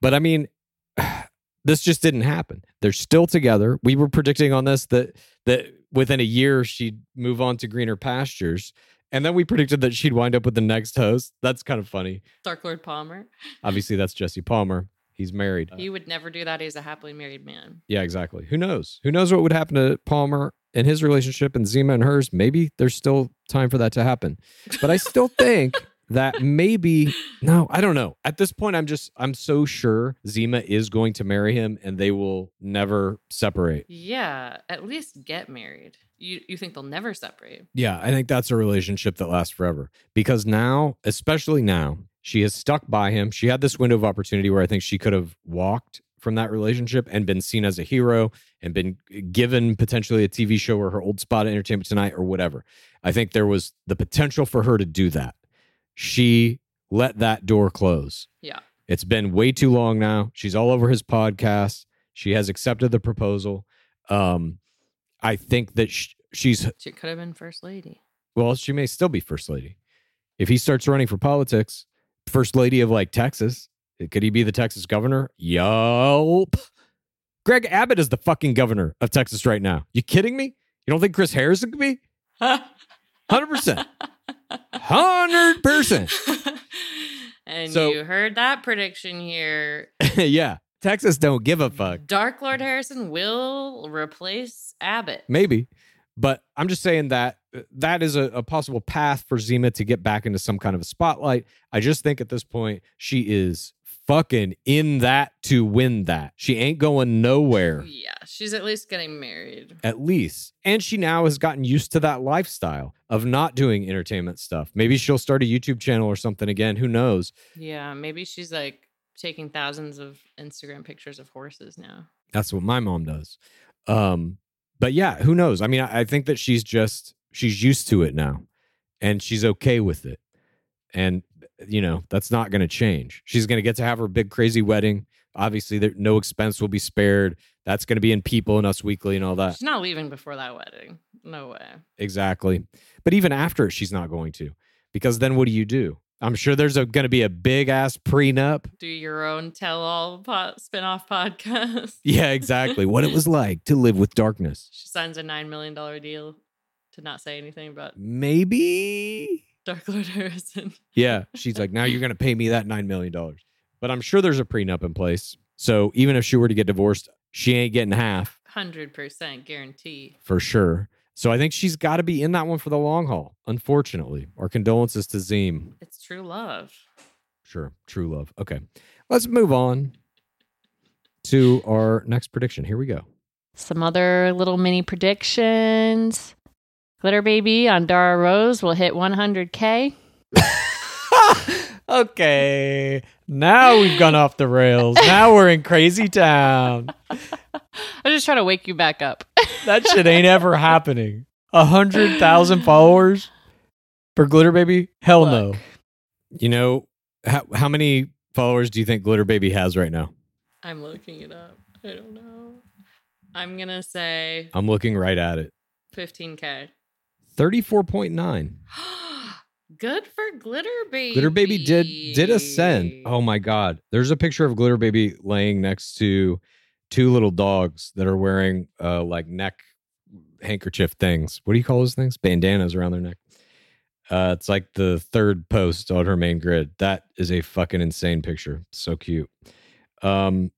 But I mean, this just didn't happen. They're still together. We were predicting on this that that within a year she'd move on to greener pastures. And then we predicted that she'd wind up with the next host. That's kind of funny. Dark Lord Palmer. Obviously, that's Jesse Palmer. He's married. He would never do that. He's a happily married man. Yeah, exactly. Who knows? Who knows what would happen to Palmer and his relationship and Zima and hers? Maybe there's still time for that to happen. But I still think that maybe no, I don't know. At this point, I'm just I'm so sure Zima is going to marry him and they will never separate. Yeah, at least get married. You you think they'll never separate? Yeah, I think that's a relationship that lasts forever. Because now, especially now, she is stuck by him. She had this window of opportunity where I think she could have walked from that relationship and been seen as a hero and been given potentially a TV show or her old spot at Entertainment Tonight or whatever. I think there was the potential for her to do that. She let that door close. Yeah. It's been way too long now. She's all over his podcast. She has accepted the proposal. Um, I think that sh- she's She could have been first lady. well, she may still be first lady. If he starts running for politics, first lady of like Texas, uh, could he be the Texas governor? Yup. Greg Abbott is the fucking governor of Texas right now. You kidding me? You don't think Chris Harrison could be? 100%. 100%. and So- you heard that prediction here. yeah. Texas don't give a fuck. Dark Lord Harrison will replace Abbott. Maybe. But I'm just saying that uh, that is a, a possible path for Zima to get back into some kind of a spotlight. I just think at this point, she is fucking in that to win that. She ain't going nowhere, Yeah, she's at least getting married. at least. And she now has gotten used to that lifestyle of not doing entertainment stuff. Maybe she'll start a YouTube channel or something again. Who knows? Yeah, maybe she's like taking thousands of Instagram pictures of horses now. That's what my mom does. Um, but yeah, who knows? I mean, I, I think that she's just she's used to it now. and she's okay with it. And you know, that's not going to change. She's going to get to have her big crazy wedding. Obviously, there no expense will be spared. That's going to be in People and Us Weekly and all that. She's not leaving before that wedding. No way. Exactly. But even after, she's not going to, because then what do you do? I'm sure there's going to be a big ass prenup. Do your own tell all pod, spin off podcast. Yeah, exactly. what it was like to live with darkness. She signs a $9 million deal to not say anything about Maybe. Dark Lord Harrison. Yeah. She's like, now you're going to pay me that $9 million. But I'm sure there's a prenup in place. So even if she were to get divorced, she ain't getting half 100% guarantee. for sure. So I think she's got to be in that one for the long haul, unfortunately. Our condolences to Zeem. It's true love. Sure. True love. Okay. Let's move on to our next prediction. Here we go. Some other little mini predictions. Glitter Baby Andara Rose will hit 100K. okay. Now we've gone off the rails. Now we're in crazy town. I'm just trying to wake you back up. That shit ain't ever happening. A hundred thousand followers for Glitter Baby? Hell no. You know, how, how many followers do you think Glitter Baby has right now? I'm looking it up. I don't know. I'm going to say I'm looking right at it. 15K. 34.9. Good for Glitter Baby. Glitter Baby did did ascend. Oh my god. There's a picture of Glitter Baby laying next to two little dogs that are wearing uh like neck handkerchief things. What do you call those things? Bandanas around their neck. Uh it's like the third post on her main grid. That is a fucking insane picture. So cute. Um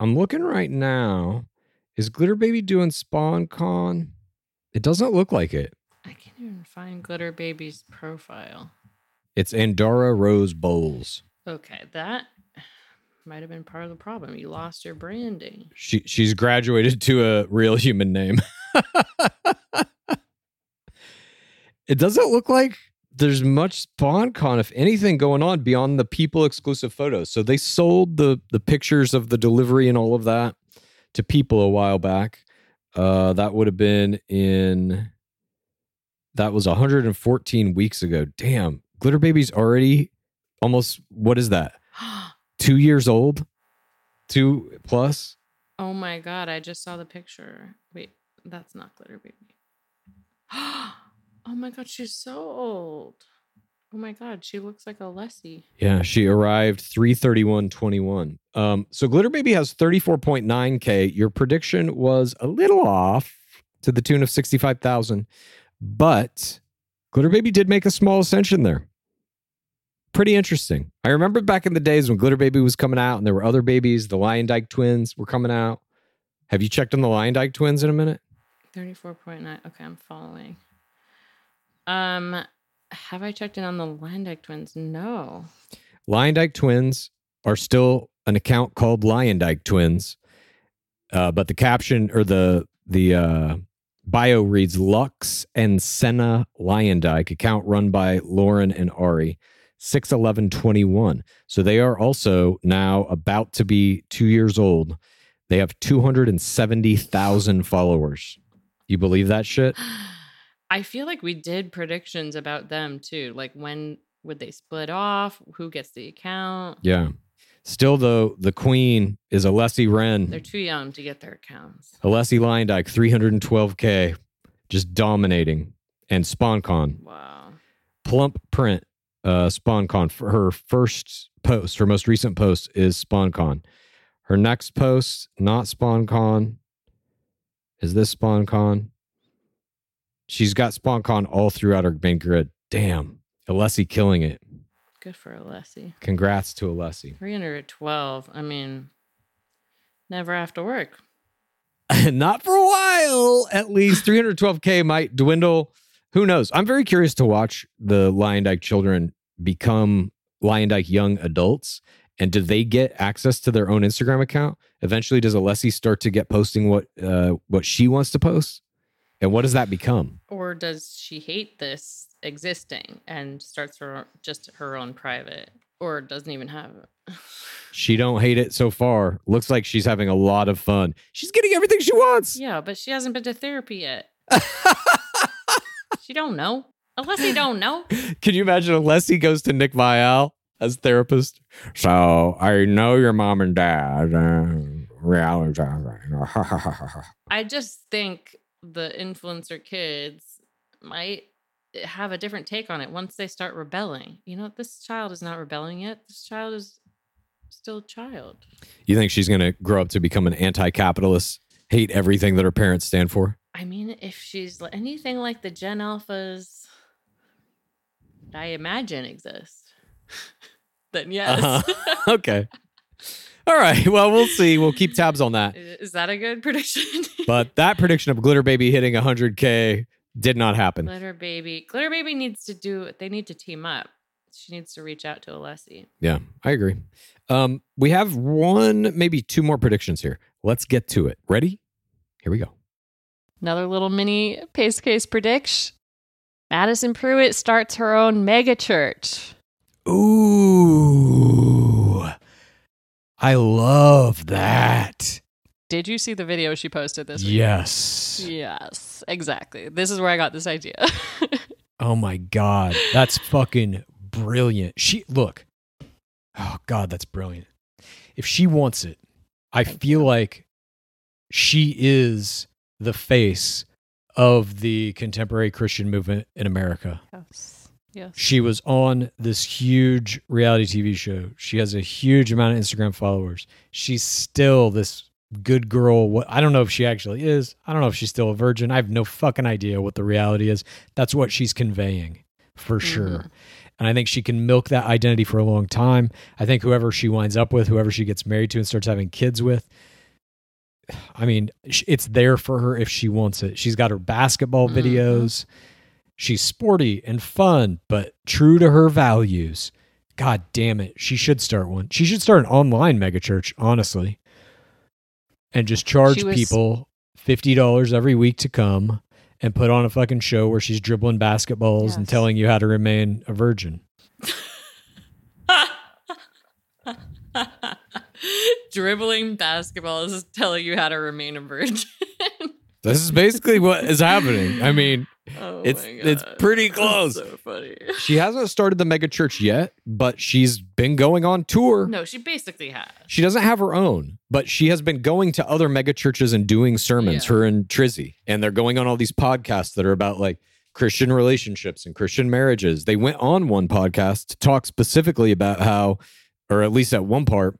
I'm looking right now. Is Glitter Baby doing Spawn Con? It doesn't look like it. I can't even find Glitter Baby's profile. It's Andara Rose Bowles. Okay, that might have been part of the problem. You lost your branding. She she's graduated to a real human name. it doesn't look like there's much SpawnCon, if anything, going on beyond the people exclusive photos. So they sold the the pictures of the delivery and all of that to people a while back. Uh, that would have been in that was 114 weeks ago. Damn, Glitter Baby's already almost what is that? Two years old, two plus. Oh my god, I just saw the picture. Wait, that's not Glitter Baby. oh my god, she's so old. Oh my god, she looks like Alessi. Yeah, she arrived 331.21. Um, so Glitter Baby has 34.9K. Your prediction was a little off to the tune of 65,000, but Glitter Baby did make a small ascension there. Pretty interesting. I remember back in the days when Glitter Baby was coming out and there were other babies, the Luyendyk twins were coming out. Have you checked on the Luyendyk twins in a minute? 34.9. Okay, I'm following. Um, have I checked in on the Luyendyk twins? No. Luyendyk Twins are still an account called Luyendyk Twins, uh, but the caption or the the uh, bio reads Lux and Senna Luyendyk account run by Lauren and Arie, six eleven twenty one. So they are also now about to be two years old. They have two hundred and seventy thousand followers. You believe that shit? I feel like we did predictions about them too. Like when would they split off? Who gets the account? Yeah. Still though, the queen is Alessi Ren. They're too young to get their accounts. Alessi Luyendyk, 312K, just dominating. And SpawnCon, Wow. Plum Print, uh, SpawnCon. For her first post, her most recent post is SpawnCon. Her next post, not SpawnCon. Is this SpawnCon? She's got SpawnCon all throughout her main grid. Damn. Alessi killing it. Good for Alessi. Congrats to Alessi. 312. I mean, never have to work. not for a while. At least 312k might dwindle. Who knows? I'm very curious to watch the Luyendyk children become Luyendyk young adults. And do they get access to their own Instagram account? Eventually, does Alessi start to get posting what uh, what she wants to post? And what does that become? Or does she hate this existing and starts her just her own private? Or doesn't even have it? She don't hate it so far. Looks like she's having a lot of fun. She's getting everything she wants. yeah, but she hasn't been to therapy yet. she don't know. Alessi don't know. Can you imagine Alessi goes to Nick Viall as therapist? So I know your mom and dad. Uh, reality. I just think the influencer kids might have a different take on it once they start rebelling. You know, this child is not rebelling yet. This child is still a child. you think she's going to grow up to become an anti-capitalist, hate everything that her parents stand for? Mean, if she's anything like the Gen Alphas that I imagine exist, then yes. Uh-huh. okay. All right. Well, we'll see. We'll keep tabs on that. Is that a good prediction? But that prediction of Glitter Baby hitting 100K did not happen. Glitter Baby. Glitter Baby needs to do, they need to team up. She needs to reach out to Alessi. Yeah, I agree. Um, we have one, maybe two more predictions here. Let's get to it. Ready? Here we go. Another little mini Pacecase prediction. Madison Prewett starts her own mega church. Ooh. I love that. Did you see the video she posted this week? Yes. Yes, exactly. This is where I got this idea. Oh my god, that's fucking brilliant. She look. Oh god, that's brilliant. If she wants it, I feel like she is the face of the contemporary Christian movement in America. yes. Yes. She was on this huge reality TV show. She has a huge amount of Instagram followers. She's still this good girl. What I don't know if she actually is. I don't know if she's still a virgin. I have no fucking idea what the reality is. That's what she's conveying for mm-hmm. sure. And I think she can milk that identity for a long time. I think whoever she winds up with, whoever she gets married to and starts having kids with, I mean, it's there for her if she wants it. She's got her basketball Mhm. videos. She's sporty and fun, but true to her values. God damn it. She should start one. She should start an online megachurch, honestly. And just charge was- people $50 every week to come and put on a fucking show where she's dribbling basketballs and telling you how to remain a virgin. Dribbling basketball is telling you how to remain a virgin. This is basically what is happening. I mean, oh It's- it's God. pretty That's close. so funny. she hasn't started the mega church yet, but she's been going on tour. No, she basically has. She doesn't have her own, but she has been going to other mega churches and doing sermons, Yeah. her and Trizzy. And they're going on all these podcasts that are about like Christian relationships and Christian marriages. They went on one podcast to talk specifically about how, or at least at one part,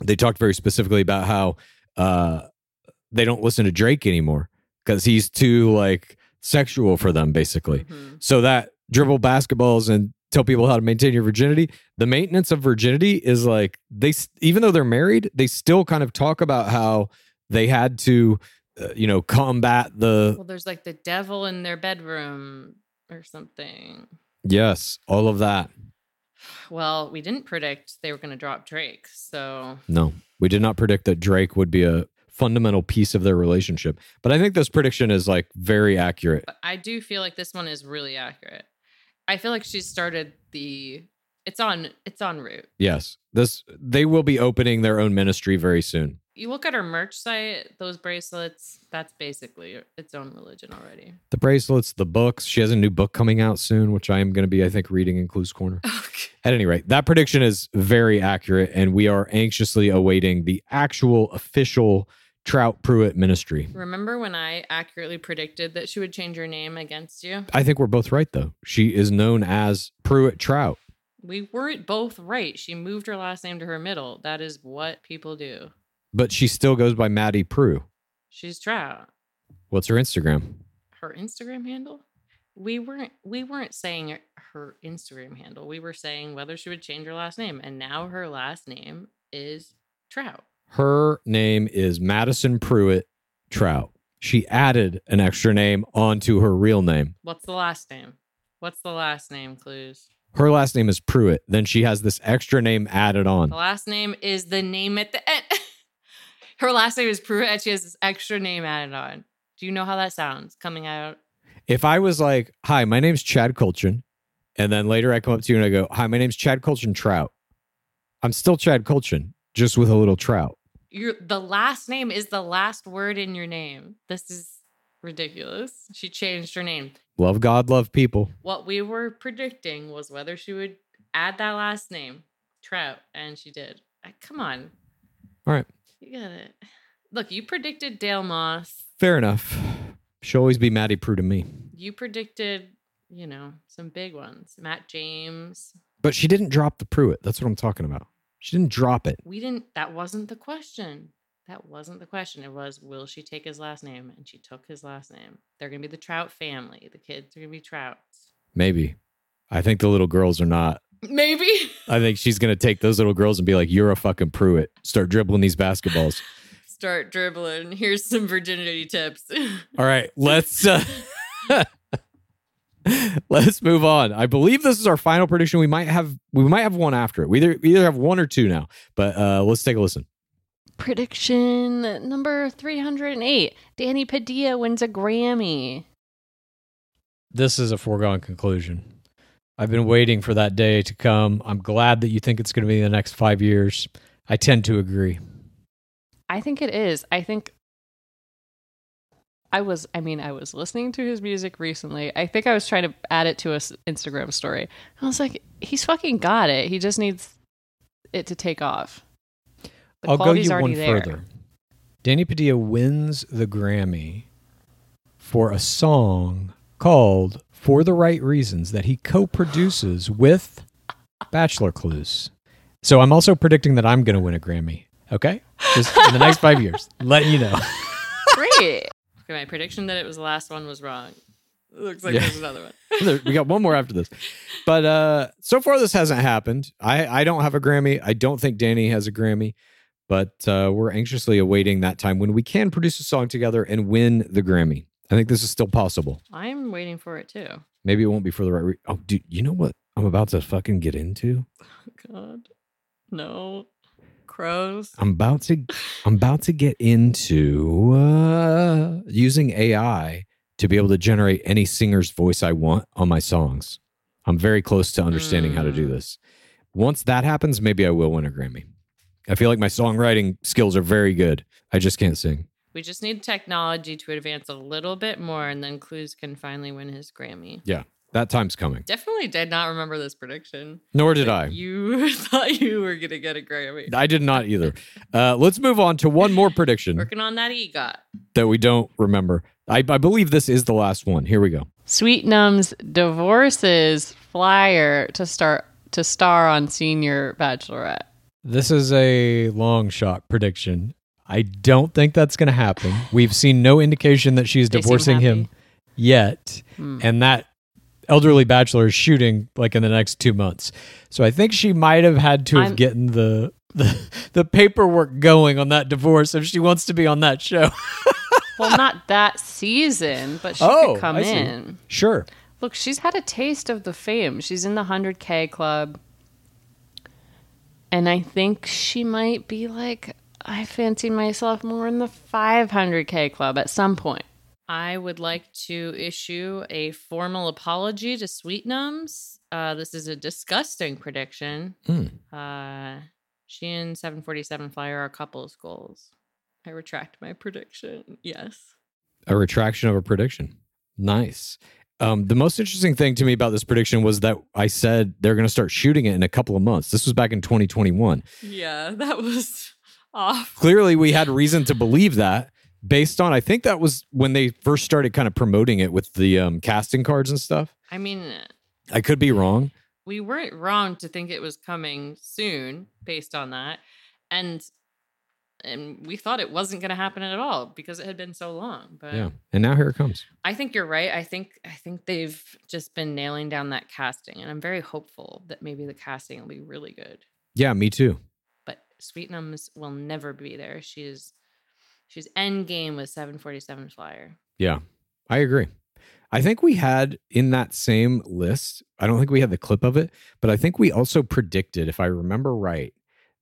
they talked very specifically about how uh, they don't listen to Drake anymore because he's too like sexual for them, basically. Mhm. So that dribble basketballs and tell people how to maintain your virginity. The maintenance of virginity is like they, even though they're married, they still kind of talk about how they had to, uh, you know, combat the Well, there's like the devil in their bedroom or something. yes, all of that. Well, we didn't predict they were going to drop Drake. So No, we did not predict that Drake would be a fundamental piece of their relationship, but I think this prediction is like very accurate. but I do feel like this one is really accurate. I feel like she started the it's on it's on route. Yes, this they will be opening their own ministry very soon. You look at her merch site, those bracelets, that's basically its own religion already. The bracelets, the books. She has a new book coming out soon, which I am going to be, I think, reading in Clues Corner. Okay. At any rate, that prediction is very accurate, and we are anxiously awaiting the actual official Troutt Prewett ministry. Remember when I accurately predicted that she would change her name against you? I think we're both right, though. She is known as Prewett Troutt. We weren't both right. She moved her last name to her middle. That is what people do. But she still goes by Maddie Prue. She's Troutt. What's her Instagram? Her Instagram handle? We weren't we weren't saying her Instagram handle. We were saying whether she would change her last name. And now her last name is Troutt. Her name is Madison Prewett Troutt. She added an extra name onto her real name. What's the last name? What's the last name, Clues? Her last name is Prewett. Then she has this extra name added on. The last name is the name at the end. Her last name is Prewett and she has this extra name added on. Do you know how that sounds coming out? If I was like, "Hi, my name's Chad Kultgen," and then later I come up to you and I go, "Hi, my name's Chad Kultgen Trout," I'm still Chad Kultgen, just with a little trout. Your the last name is the last word in your name. This is Ridiculous. She changed her name. Love God, love people. What we were predicting was whether she would add that last name, Troutt, and she did. Come on. All right. You got it. Look, you predicted Dale Moss. Fair enough. She'll always be Maddie Prue to me. You predicted, you know, some big ones. Matt James. But she didn't drop the Prewett. That's what I'm talking about. She didn't drop it. We didn't, that wasn't the question. That wasn't the question. It was, will she take his last name? And she took his last name. They're going to be the Troutt family. The kids are going to be Troutts. Maybe. I think the little girls are not. Maybe. I think she's going to take those little girls and be like, you're a fucking Prewett. Start dribbling these basketballs. Start dribbling. Here's some virginity tips. All right. Let's. Uh, Let's move on. I believe this is our final prediction. We might have we might have one after it. We either we either have one or two now. But uh let's take a listen. Prediction number 308 Danny Padilla wins a Grammy. This is a foregone conclusion. I've been waiting for that day to come. I'm glad that you think it's going to be in the next five years. I tend to agree. I think it is. I think I was, I mean, I was listening to his music recently. I think I was trying to add it to a s- Instagram story. I was like, he's fucking got it. He just needs it to take off. The I'll go you one there. further. Danny Padilla wins the Grammy for a song called For the Right Reasons that he co produces with Bachelor Clues. So I'm also predicting that I'm going to win a Grammy. Okay? Just in the next five years. Letting you know. Great. okay, my prediction that it was the last one was wrong. Looks like Yeah. there's another one. We got one more after this. But uh so far this hasn't happened. I I don't have a Grammy. I don't think Danny has a Grammy. But uh we're anxiously awaiting that time when we can produce a song together and win the Grammy. I think this is still possible. I'm waiting for it too. Maybe it won't be for the right re- Oh, dude, you know what I'm about to fucking get into? God. No. Crows. I'm about to I'm about to get into uh using AI to be able to generate any singer's voice I want on my songs. I'm very close to understanding how to do Mm. this. Once that happens, maybe I will win a Grammy. I feel like my songwriting skills are very good. I just can't sing. We just need technology to advance a little bit more, and then Clues can finally win his Grammy. Yeah, that time's coming. Definitely did not remember this prediction. Nor did that I. You thought you were gonna get a Grammy. I did not either. Uh, let's move on to one more prediction Working on that EGOT. that we don't remember. I, I believe this is the last one. Here we go. Sweet Num's divorces flyer to start to star on Senior Bachelorette. This is a long shot prediction. I don't think that's going to happen. We've seen no indication that she's They divorcing him yet. Hmm. And that elderly bachelor is shooting like in the next two months. So I think she might have had to have I'm- gotten the, the the paperwork going on that divorce if she wants to be on that show. Well, not that season, but she Oh, could come in. sure. Look, she's had a taste of the fame. She's in the 100K club. And I think she might be like, I fancy myself more in the 500K club at some point. I would like to issue a formal apology to Sweetnums. Uh, this is a disgusting prediction. Hmm. Uh, she and 747 Flyer are a couples goals. I retract my prediction. Yes. A retraction of a prediction. Nice. Um, the most interesting thing to me about this prediction was that I said they're going to start shooting it in a couple of months. This was back in 2021. Yeah, that was off. Clearly, we had reason to believe that based on, I think that was when they first started kind of promoting it with the um, casting cards and stuff. I mean, I could be wrong. we weren't wrong to think it was coming soon based on that. And and we thought it wasn't going to happen at all because it had been so long. But Yeah. And now here it comes. I think you're right. I think I think they've just been nailing down that casting and I'm very hopeful that maybe the casting will be really good. Yeah, me too. Sweetnums will never be there. She's she's end game with 747 Flyer. Yeah, I agree. I think we had in that same list, I don't think we had the clip of it, but I think we also predicted, if I remember right,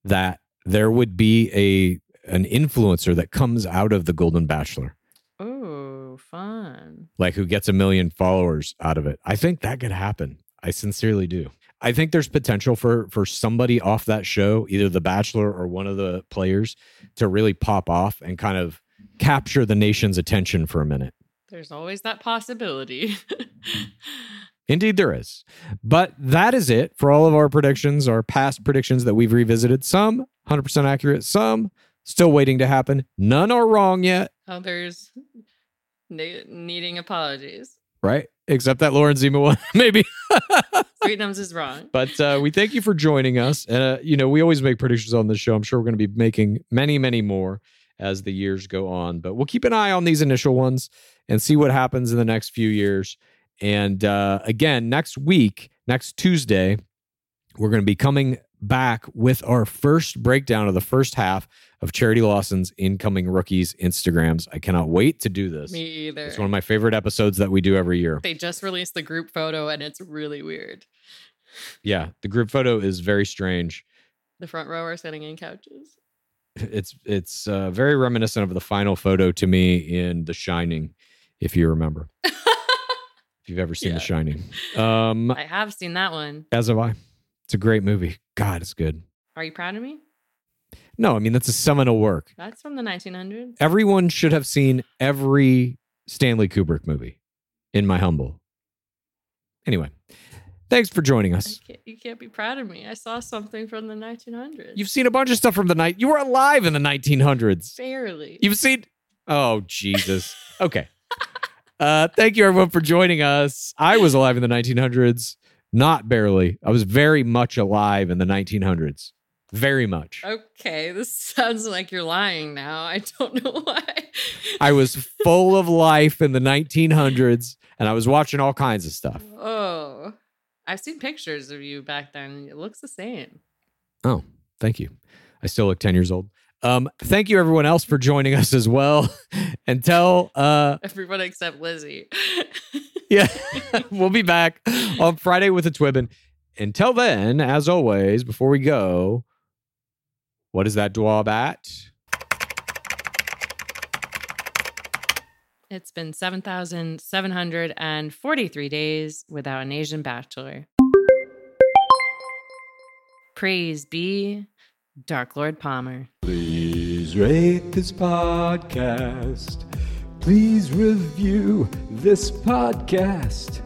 that there would be a an influencer that comes out of the Golden Bachelor, Oh, fun. like who gets a million followers out of it. I think that could happen. I sincerely do. I think there's potential for for somebody off that show, either the Bachelor or one of the players, to really pop off and kind of capture the nation's attention for a minute. There's always that possibility. Indeed, there is. But that is it for all of our predictions, our past predictions that we've revisited. Some 100% accurate, some still waiting to happen. None are wrong yet, Others ne- needing apologies. Right? Except that Lauren Zima one, maybe. Sweetnums is wrong. But uh, we thank you for joining us. And, uh, you know, we always make predictions on this show. I'm sure we're going to be making many, many more as the years go on. But we'll keep an eye on these initial ones and see what happens in the next few years. And uh, again, next week, next Tuesday, we're going to be coming back with our first breakdown of the first half of Charity Lawson's incoming rookies Instagrams. I cannot wait to do this. Me either. It's one of my favorite episodes that we do every year. they just released the group photo and it's really weird. Yeah, the group photo is very strange. The front row are sitting in couches. It's it's uh, very reminiscent of the final photo to me in The Shining, if you remember. if you've ever seen Yeah. The Shining, um, I have seen that one. as have I. It's a great movie. God, it's good. Are you proud of me? No, I mean that's a seminal work. That's from the 1900s. Everyone should have seen every Stanley Kubrick movie. In my humble. Anyway, thanks for joining us. can't, you can't be proud of me. I saw something from the 1900s. You've seen a bunch of stuff from the night. You were alive in the 1900s. barely. You've seen. Oh Jesus. Okay. Uh, thank you everyone for joining us. I was alive in the 1900s, not barely. I was very much alive in the 1900s. Very much. Okay, this sounds like you're lying now. I don't know why. I was full of life in the 1900s, and I was watching all kinds of stuff. Oh, I've seen pictures of you back then. It looks the same. Oh, thank you. I still look 10 years old. Um, thank you everyone else for joining us as well. Until uh Everyone except Lizzie. yeah, we'll be back on Friday with a Twibbin. Until then, as always, before we go, what is that dwab at? it's been 7,743 days without an Asian bachelor. Praise be Dark Lord Palmer. Please rate this podcast. Please review this podcast.